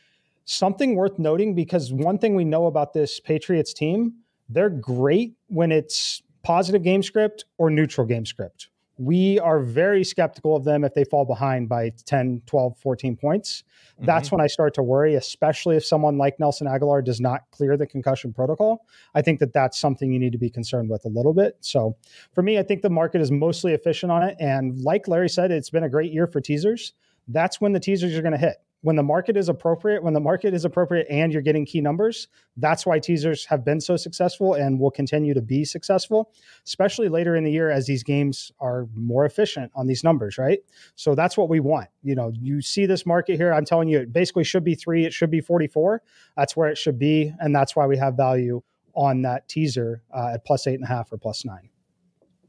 something worth noting because one thing we know about this Patriots team, they're great when it's positive game script or neutral game script we are very skeptical of them if they fall behind by 10, 12, 14 points. Mm-hmm. That's when I start to worry, especially if someone like Nelson Agholor does not clear the concussion protocol. I think that that's something you need to be concerned with a little bit. So for me, I think the market is mostly efficient on it. And like Larry said, it's been a great year for teasers. That's when the teasers are going to hit when the market is appropriate, when the market is appropriate and you're getting key numbers, that's why teasers have been so successful and will continue to be successful, especially later in the year as these games are more efficient on these numbers, right? So that's what we want. You know, you see this market here, I'm telling you, it basically should be three, it should be 44. That's where it should be. And that's why we have value on that teaser uh, at plus eight and a half or plus nine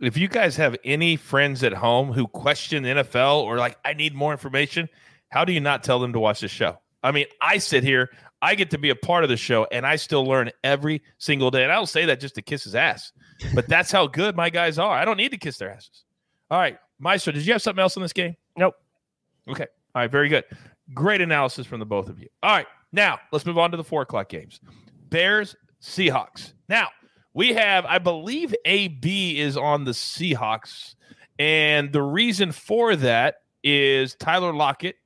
if you guys have any friends at home who question NFL or like, I need more information, how do you not tell them to watch this show? I mean, I sit here, I get to be a part of the show, and I still learn every single day. And I don't say that just to kiss his ass, but that's how good my guys are. I don't need to kiss their asses. All right, Maestro, did you have something else in this game? Nope. Okay. All right, very good. Great analysis from the both of you. All right, now let's move on to the four o'clock games. Bears, Seahawks. Now, we have, I believe, AB is on the Seahawks. And the reason for that is Tyler Lockett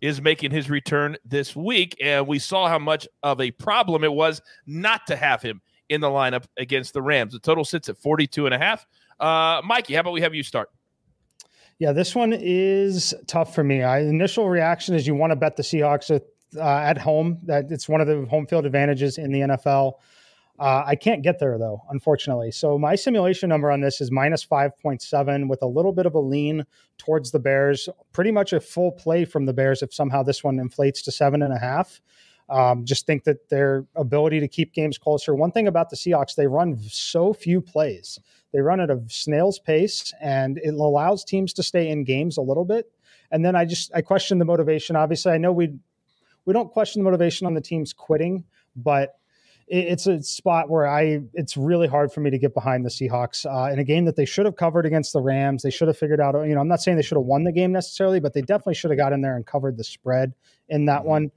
is making his return this week. And we saw how much of a problem it was not to have him in the lineup against the Rams. The total sits at 42 and a half. Uh, Mikey, how about we have you start? Yeah, this one is tough for me. I, initial reaction is you want to bet the Seahawks at, uh, at home. That it's one of the home field advantages in the NFL. Uh, I can't get there though, unfortunately. So my simulation number on this is minus 5.7 with a little bit of a lean towards the Bears. Pretty much a full play from the Bears if somehow this one inflates to seven and a half. Um, just think that their ability to keep games closer. One thing about the Seahawks, they run so few plays. They run at a snail's pace, and it allows teams to stay in games a little bit. And then I just I question the motivation. Obviously, I know we we don't question the motivation on the teams quitting, but it's a spot where I it's really hard for me to get behind the Seahawks uh, in a game that they should have covered against the Rams. They should have figured out. You know, I'm not saying they should have won the game necessarily, but they definitely should have got in there and covered the spread in that mm-hmm. one.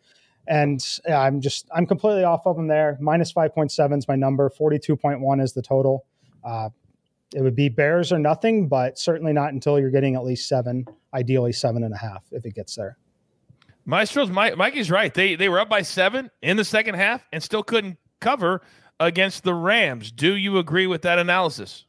And yeah, I'm just I'm completely off of them there. Minus five point seven is my number. Forty two point one is the total. Uh, it would be Bears or nothing, but certainly not until you're getting at least seven, ideally seven and a half if it gets there. Maestro's Mike, Mikey's right. They they were up by seven in the second half and still couldn't cover against the Rams. Do you agree with that analysis?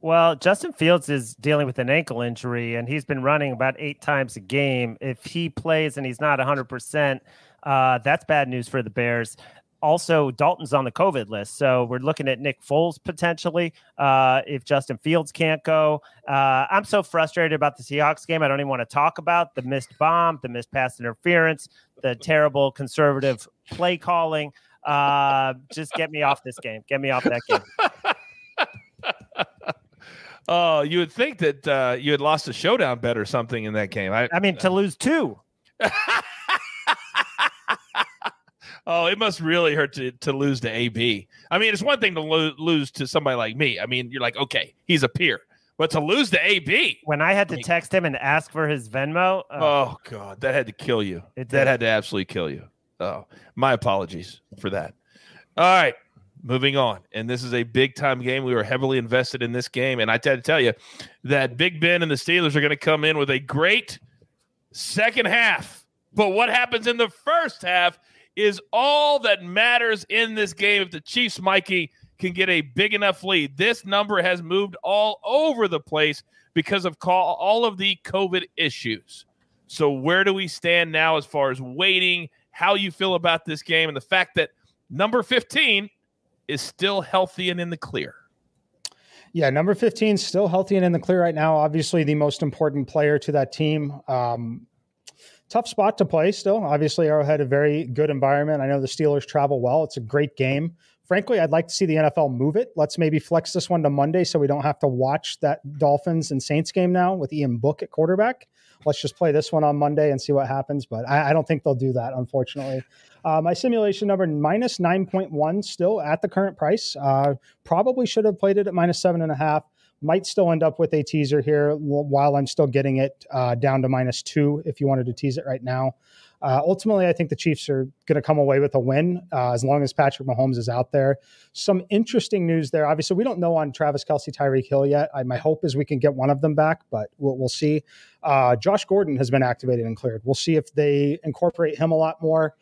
Well, Justin Fields is dealing with an ankle injury, and he's been running about eight times a game. If he plays and he's not 100%, uh, that's bad news for the Bears. Also, Dalton's on the COVID list. So we're looking at Nick Foles potentially uh, if Justin Fields can't go. Uh, I'm so frustrated about the Seahawks game. I don't even want to talk about the missed bomb, the missed pass interference, the terrible conservative play calling. Uh, just get me off this game. Get me off that game. oh, you would think that uh, you had lost a showdown bet or something in that game. I, I mean, to lose two. oh, it must really hurt to, to lose to AB. I mean, it's one thing to lo- lose to somebody like me. I mean, you're like, okay, he's a peer. But to lose to AB. When I had to text him and ask for his Venmo. Uh, oh, God, that had to kill you. That had to absolutely kill you. Oh, my apologies for that. All right, moving on. And this is a big time game. We were heavily invested in this game. And I had to tell you that Big Ben and the Steelers are going to come in with a great second half. But what happens in the first half is all that matters in this game. If the Chiefs, Mikey, can get a big enough lead, this number has moved all over the place because of call, all of the COVID issues. So, where do we stand now as far as waiting how you feel about this game and the fact that number 15 is still healthy and in the clear. Yeah, number 15 still healthy and in the clear right now. Obviously, the most important player to that team. Um, tough spot to play still. Obviously, Arrowhead, a very good environment. I know the Steelers travel well. It's a great game. Frankly, I'd like to see the NFL move it. Let's maybe flex this one to Monday so we don't have to watch that Dolphins and Saints game now with Ian Book at quarterback let's just play this one on Monday and see what happens. But I, I don't think they'll do that, unfortunately. Uh, my simulation number minus 9.1 still at the current price. Uh, probably should have played it at minus seven and a half. Might still end up with a teaser here while I'm still getting it uh, down to minus two if you wanted to tease it right now. Uh, ultimately, I think the Chiefs are going to come away with a win uh, as long as Patrick Mahomes is out there. Some interesting news there. Obviously, we don't know on Travis Kelce, Tyreek Hill yet. I, my hope is we can get one of them back, but we'll, we'll see. Uh, Josh Gordon has been activated and cleared. We'll see if they incorporate him a lot more.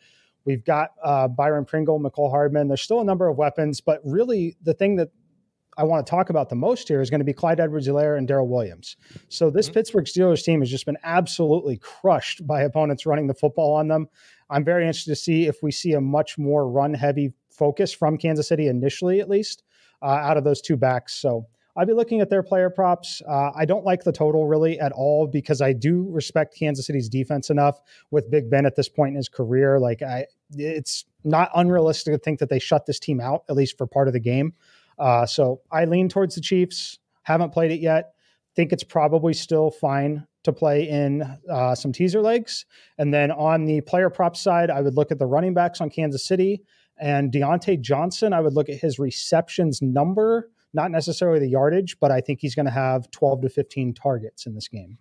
We've got uh, Byron Pringle, Mecole Hardman. There's still a number of weapons, but really the thing that I want to talk about the most here is going to be Clyde Edwards-Helaire and Darrel Williams. So this mm-hmm. Pittsburgh Steelers team has just been absolutely crushed by opponents running the football on them. I'm very interested to see if we see a much more run-heavy focus from Kansas City initially, at least, uh, out of those two backs. So I'd be looking at their player props. Uh, I don't like the total really at all because I do respect Kansas City's defense enough with Big Ben at this point in his career. Like I, it's not unrealistic to think that they shut this team out at least for part of the game. Uh, so I lean towards the Chiefs. Haven't played it yet. Think it's probably still fine to play in uh, some teaser legs. And then on the player prop side, I would look at the running backs on Kansas City and Diontae Johnson. I would look at his receptions number, not necessarily the yardage, but I think he's going to have 12 to 15 targets in this game.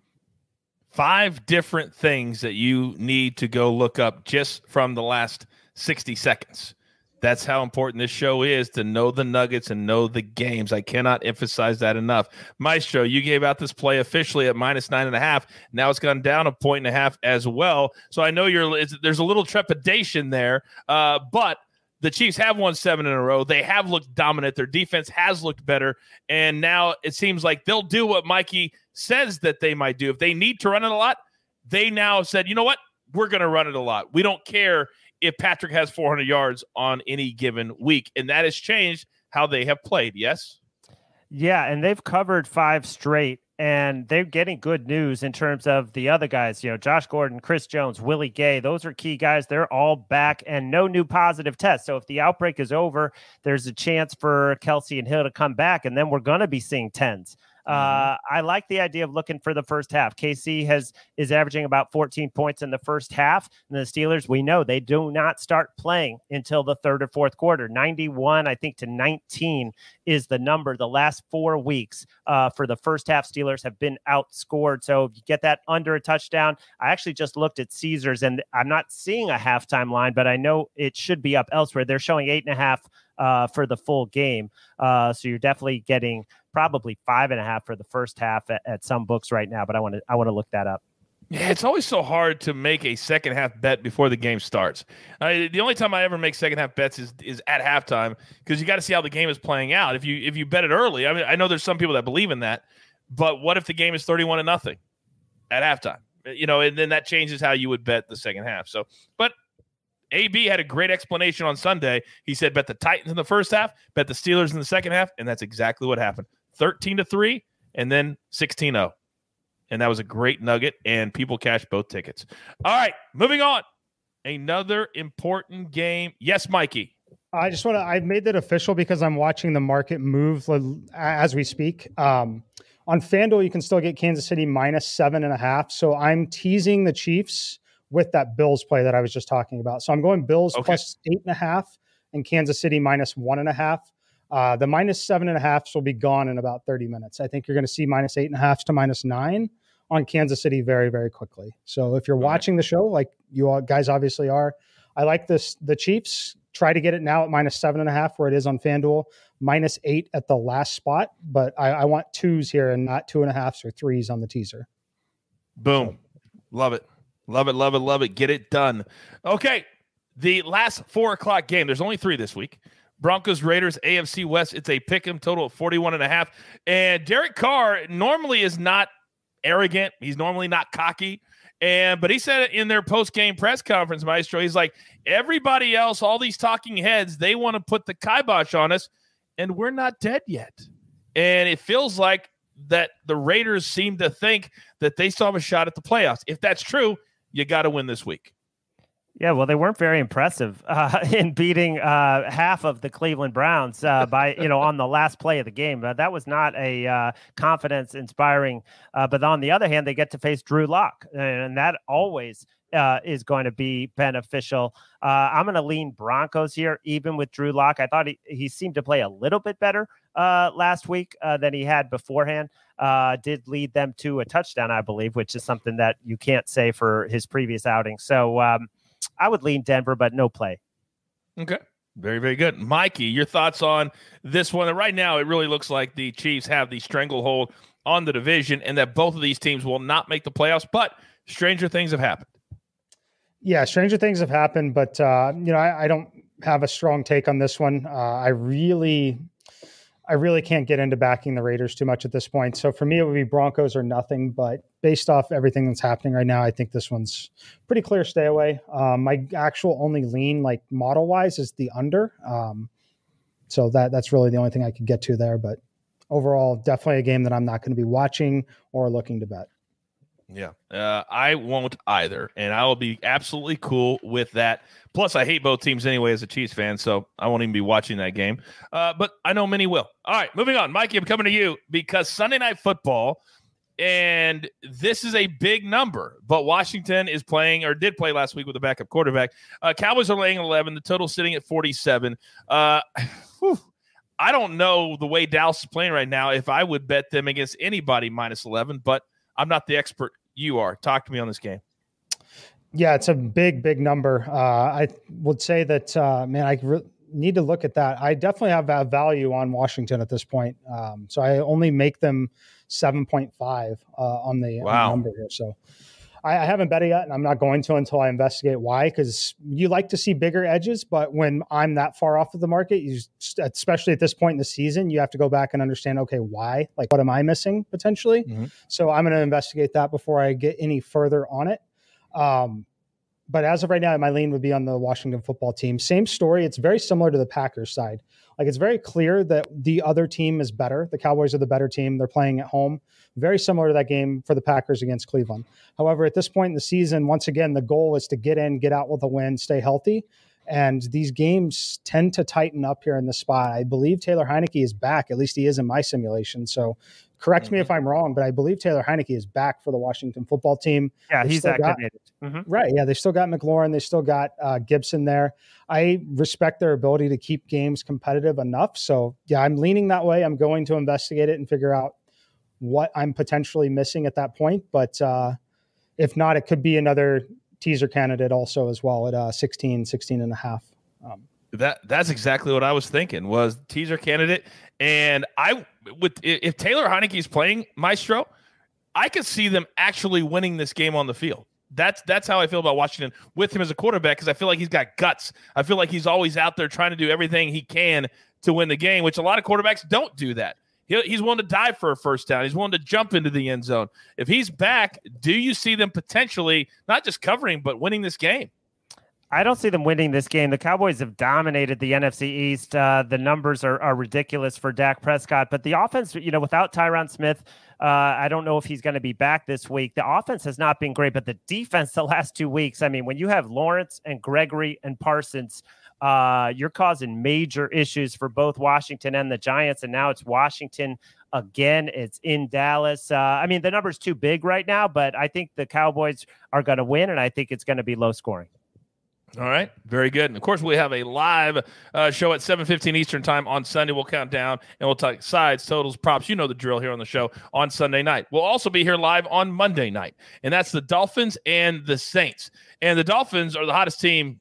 Five different things that you need to go look up just from the last 60 seconds. That's how important this show is to know the nuggets and know the games. I cannot emphasize that enough. Maestro, you gave out this play officially at minus nine and a half. Now it's gone down a point and a half as well. So I know you're there's a little trepidation there, uh, but the Chiefs have won seven in a row. They have looked dominant. Their defense has looked better, and now it seems like they'll do what Mikey says that they might do. If they need to run it a lot, they now said, you know what, we're going to run it a lot. We don't care if Patrick has 400 yards on any given week. And that has changed how they have played. Yes. Yeah. And they've covered five straight and they're getting good news in terms of the other guys. You know, Josh Gordon, Chris Jones, Willie Gay. Those are key guys. They're all back and no new positive tests. So if the outbreak is over, there's a chance for Kelce and Hill to come back, and then we're going to be seeing tens. Mm-hmm. Uh, I like the idea of looking for the first half. KC has is averaging about 14 points in the first half, and the Steelers we know they do not start playing until the third or fourth quarter. 91, I think, to 19 is the number. The last four weeks uh, for the first half, Steelers have been outscored. So if you get that under a touchdown, I actually just looked at Caesars, and I'm not seeing a halftime line, but I know it should be up elsewhere. They're showing eight and a half uh, for the full game. Uh, so you're definitely getting probably five and a half for the first half at, at some books right now. But I want to I want to look that up. Yeah, it's always so hard to make a second half bet before the game starts. The only time I ever make second half bets is is at halftime because you got to see how the game is playing out. If you if you bet it early, I mean, I know there's some people that believe in that, but what if the game is 31 to nothing at halftime? You know, and then that changes how you would bet the second half. So, but AB had a great explanation on Sunday. He said, bet the Titans in the first half, bet the Steelers in the second half. And that's exactly what happened 13 to 3, and then 16 0. And that was a great nugget, and people cashed both tickets. All right, moving on. Another important game. Yes, Mikey. I just want to, I made that official because I'm watching the market move as we speak. Um, on FanDuel, you can still get Kansas City minus seven and a half. So I'm teasing the Chiefs with that Bills play that I was just talking about. So I'm going Bills okay. plus eight and a half and Kansas City minus one and a half. Uh, the minus seven and a half will be gone in about 30 minutes. I think you're going to see minus eight and a half to minus nine on Kansas City very, very quickly. So if you're watching the show, like you all guys obviously are, I like this. The Chiefs try to get it now at minus seven and a half, where it is on FanDuel, minus eight at the last spot. But I, I want twos here and not two and a halfs or threes on the teaser. Boom. Love it. Love it, love it, love it. Get it done. Okay. The last four o'clock game, there's only three this week. Broncos Raiders AFC West. It's a pick 'em total of 41 and a half. And Derek Carr normally is not arrogant. He's normally not cocky. And but he said in their post game press conference, Maestro, he's like, everybody else, all these talking heads, they want to put the kibosh on us, and we're not dead yet. And it feels like that the Raiders seem to think that they still have a shot at the playoffs. If that's true, you got to win this week. Yeah, well, they weren't very impressive uh, in beating uh, half of the Cleveland Browns uh, by you know on the last play of the game. That was not a uh, confidence inspiring. Uh, but on the other hand, they get to face Drew Lock, and that always uh, is going to be beneficial. I'm going to lean Broncos here, even with Drew Lock. I thought he, he seemed to play a little bit better last week than he had beforehand. did lead them to a touchdown, I believe, which is something that you can't say for his previous outing. So. Um, I would lean Denver, but no play. Okay. Very, very good. Mikey, your thoughts on this one? Right now, it really looks like the Chiefs have the stranglehold on the division and that both of these teams will not make the playoffs, but stranger things have happened. Yeah, stranger things have happened, but, uh, you know, I, I don't have a strong take on this one. Uh, I really I really can't get into backing the Raiders too much at this point. So for me, it would be Broncos or nothing. But based off everything that's happening right now, I think this one's pretty clear stay away. Um, my actual only lean, like model wise, is the under. Um, so that that's really the only thing I could get to there. But overall, definitely a game that I'm not going to be watching or looking to bet. Yeah, uh, I won't either, and I will be absolutely cool with that. Plus, I hate both teams anyway as a Chiefs fan, so I won't even be watching that game. Uh, but I know many will. All right, moving on, Mikey. I'm coming to you because Sunday Night Football, and this is a big number. But Washington is playing or did play last week with a backup quarterback. Uh, Cowboys are laying 11. The total sitting at 47. Uh, I don't know the way Dallas is playing right now if I would bet them against anybody minus 11, but I'm not the expert you are. Talk to me on this game. Yeah, it's a big, big number. Uh, I would say that, uh, man, I re- need to look at that. I definitely have a value on Washington at this point. Um, so I only make them 7.5 uh, on, the, wow. on the number here. So I, I haven't bet it yet, and I'm not going to until I investigate why. Because you like to see bigger edges, but when I'm that far off of the market, you especially at this point in the season, you have to go back and understand, okay, why? Like, what am I missing potentially? Mm-hmm. So I'm going to investigate that before I get any further on it. Um, but as of right now, my lean would be on the Washington football team. Same story. It's very similar to the Packers side. Like it's very clear that the other team is better. The Cowboys are the better team. They're playing at home. Very similar to that game for the Packers against Cleveland. However, at this point in the season, once again, the goal is to get in, get out with a win, stay healthy. And these games tend to tighten up here in the spot. I believe Taylor Heinicke is back. At least he is in my simulation. So correct mm-hmm. me if I'm wrong, but I believe Taylor Heinicke is back for the Washington football team. Yeah, he's activated. Got, mm-hmm. Right. Yeah, they still got McLaurin. They still got uh, Gibson there. I respect their ability to keep games competitive enough. So yeah, I'm leaning that way. I'm going to investigate it and figure out what I'm potentially missing at that point. But uh, if not, it could be another teaser candidate also as well at uh, 16, 16 and a half. Um, that that's exactly what I was thinking was teaser candidate. And I with if Taylor Heinicke is playing Maestro, I could see them actually winning this game on the field. That's that's how I feel about Washington with him as a quarterback because I feel like he's got guts. I feel like he's always out there trying to do everything he can to win the game, which a lot of quarterbacks don't do that. He, he's willing to dive for a first down. He's willing to jump into the end zone. If he's back, do you see them potentially not just covering but winning this game? I don't see them winning this game. The Cowboys have dominated the NFC East. Uh, the numbers are, are ridiculous for Dak Prescott, but the offense, you know, without Tyron Smith, uh, I don't know if he's going to be back this week. The offense has not been great, but the defense the last two weeks, I mean, when you have Lawrence and Gregory and Parsons, uh, you're causing major issues for both Washington and the Giants. And now it's Washington again. It's in Dallas. Uh, I mean, the number's too big right now, but I think the Cowboys are going to win, and I think it's going to be low scoring. All right, very good. And of course, we have a live uh, show at 7:15 Eastern Time on Sunday. We'll count down and we'll talk sides, totals, props. You know the drill here on the show on Sunday night. We'll also be here live on Monday night, and that's the Dolphins and the Saints. And the Dolphins are the hottest team,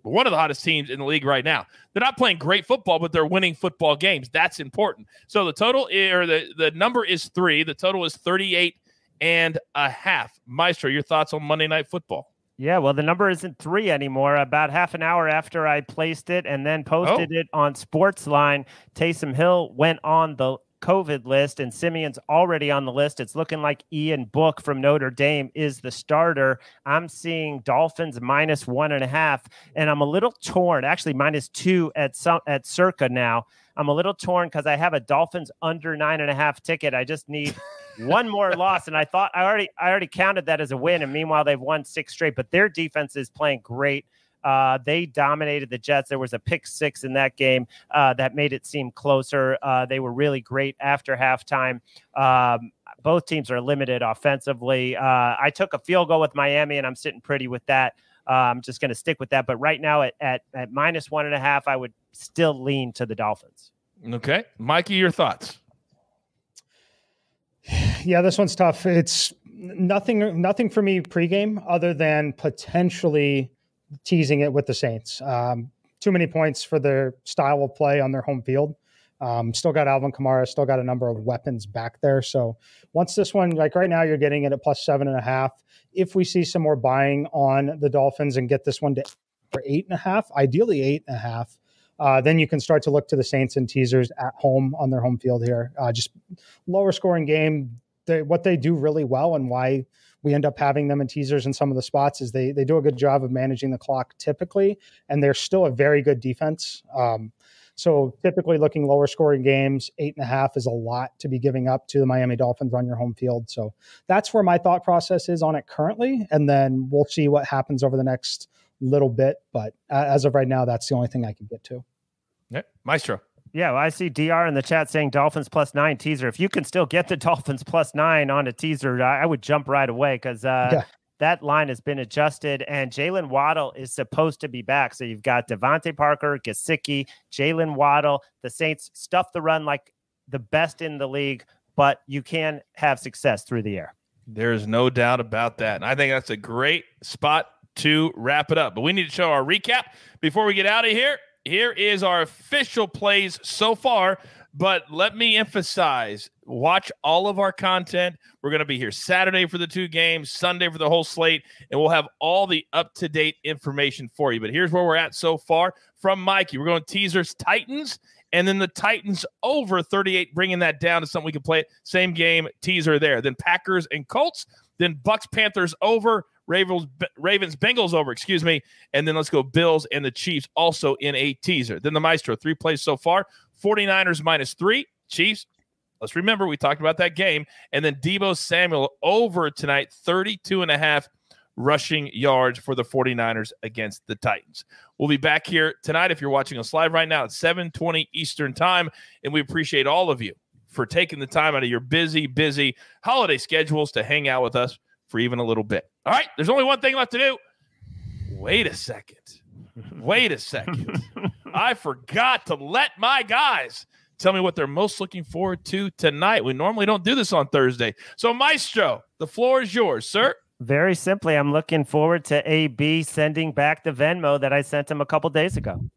one of the hottest teams in the league right now. They're not playing great football, but they're winning football games. That's important. So the total or the the number is three. The total is 38 and a half. Maestro, your thoughts on Monday Night Football? Yeah, well, the number isn't three anymore. About half an hour after I placed it and then posted oh. it on Sportsline, Taysom Hill went on the COVID list, and Siemian's already on the list. It's looking like Ian Book from Notre Dame is the starter. I'm seeing Dolphins minus one and a half, and I'm a little torn. Actually, minus two at some at Circa now. I'm a little torn because I have a Dolphins under nine and a half ticket. I just need one more loss, and I thought I already I already counted that as a win. And meanwhile, they've won six straight. But their defense is playing great. Uh, they dominated the Jets. There was a pick six in that game uh, that made it seem closer. Uh, they were really great after halftime. Um, both teams are limited offensively. Uh, I took a field goal with Miami, and I'm sitting pretty with that. Uh, I'm just going to stick with that. But right now, at, at, at minus one and a half, I would still lean to the Dolphins. Okay. Mikey, your thoughts? Yeah, this one's tough. It's nothing nothing for me pregame other than potentially teasing it with the Saints. Um, too many points for their style of play on their home field. Um, still got Alvin Kamara, still got a number of weapons back there. So once this one, like right now, you're getting it at plus seven and a half. If we see some more buying on the Dolphins and get this one to for eight and a half, ideally eight and a half, uh, then you can start to look to the Saints and teasers at home on their home field here. Uh, just lower scoring game. They, what they do really well and why we end up having them in teasers in some of the spots is they they do a good job of managing the clock typically, and they're still a very good defense. Um, so typically looking lower scoring games, eight and a half is a lot to be giving up to the Miami Dolphins on your home field. So that's where my thought process is on it currently. And then we'll see what happens over the next little bit. But as of right now, that's the only thing I can get to. Yeah. Maestro. Yeah, well, I see DR in the chat saying Dolphins plus nine teaser. If you can still get the Dolphins plus nine on a teaser, I, I would jump right away because uh, yeah. that line has been adjusted and Jaylen Waddle is supposed to be back. So you've got DeVante Parker, Gesicki, Jaylen Waddle. The Saints stuff the run like the best in the league, but you can have success through the air. There's no doubt about that. And I think that's a great spot to wrap it up. But we need to show our recap before we get out of here. Here is our official plays so far. But let me emphasize watch all of our content. We're going to be here Saturday for the two games, Sunday for the whole slate, and we'll have all the up to date information for you. But here's where we're at so far from Mikey. We're going teasers Titans and then the Titans over 38, bringing that down to something we can play. Same game teaser there. Then Packers and Colts. Then Bucs Panthers over. Ravens Ravens Bengals over, excuse me, and then let's go Bills and the Chiefs also in a teaser. Then the Maestro, three plays so far. 49ers minus 3, Chiefs. Let's remember we talked about that game and then Deebo Samuel over tonight 32 and a half rushing yards for the 49ers against the Titans. We'll be back here tonight if you're watching us live right now at 7:20 Eastern Time and we appreciate all of you for taking the time out of your busy busy holiday schedules to hang out with us for even a little bit. All right, there's only one thing left to do. Wait a second. Wait a second. I forgot to let my guys tell me what they're most looking forward to tonight. We normally don't do this on Thursday. So, Maestro, the floor is yours, sir. Very simply, I'm looking forward to AB sending back the Venmo that I sent him a couple days ago.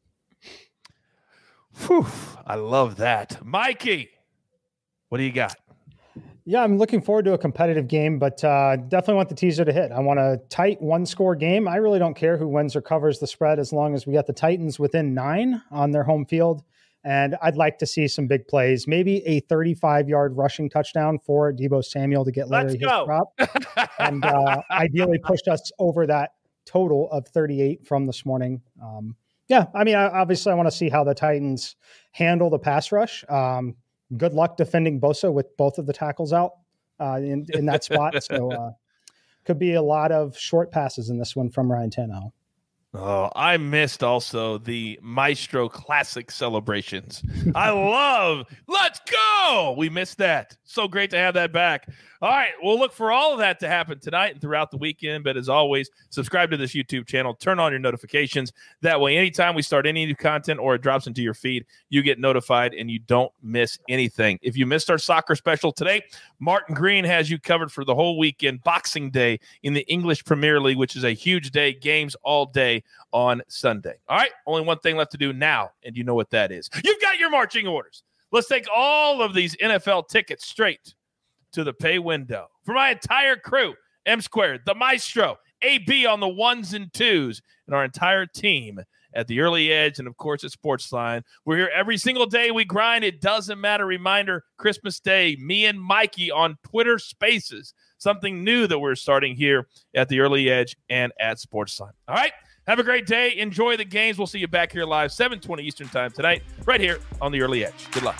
Whew, I love that. Mikey, what do you got? Yeah, I'm looking forward to a competitive game, but uh, definitely want the teaser to hit. I want a tight one score game. I really don't care who wins or covers the spread as long as we got the Titans within nine on their home field. And I'd like to see some big plays, maybe a 35 yard rushing touchdown for Deebo Samuel to get Larry his drop, and uh, ideally push us over that total of 38 from this morning. Um, yeah, I mean, I, obviously, I want to see how the Titans handle the pass rush. Um, good luck defending Bosa with both of the tackles out uh, in, in that spot. so uh, could be a lot of short passes in this one from Ryan Tannehill. Oh, I missed also the Maestro Classic celebrations. I love, let's go. We missed that. So great to have that back. All right, we'll look for all of that to happen tonight and throughout the weekend. But as always, subscribe to this YouTube channel, turn on your notifications. That way, anytime we start any new content or it drops into your feed, you get notified and you don't miss anything. If you missed our soccer special today, Martin Green has you covered for the whole weekend, Boxing Day in the English Premier League, which is a huge day, games all day on Sunday. All right, only one thing left to do now, and you know what that is. You've got your marching orders. Let's take all of these NFL tickets straight to the pay window. For my entire crew, M squared, the maestro, AB on the ones and twos, and our entire team at the early edge and of course at Sportsline. We're here every single day. We grind. It doesn't matter. Reminder Christmas Day, me and Mikey on Twitter Spaces. Something new that we're starting here at the early edge and at Sportsline. All right. Have a great day. Enjoy the games. We'll see you back here live, 720 Eastern Time tonight, right here on the early edge. Good luck.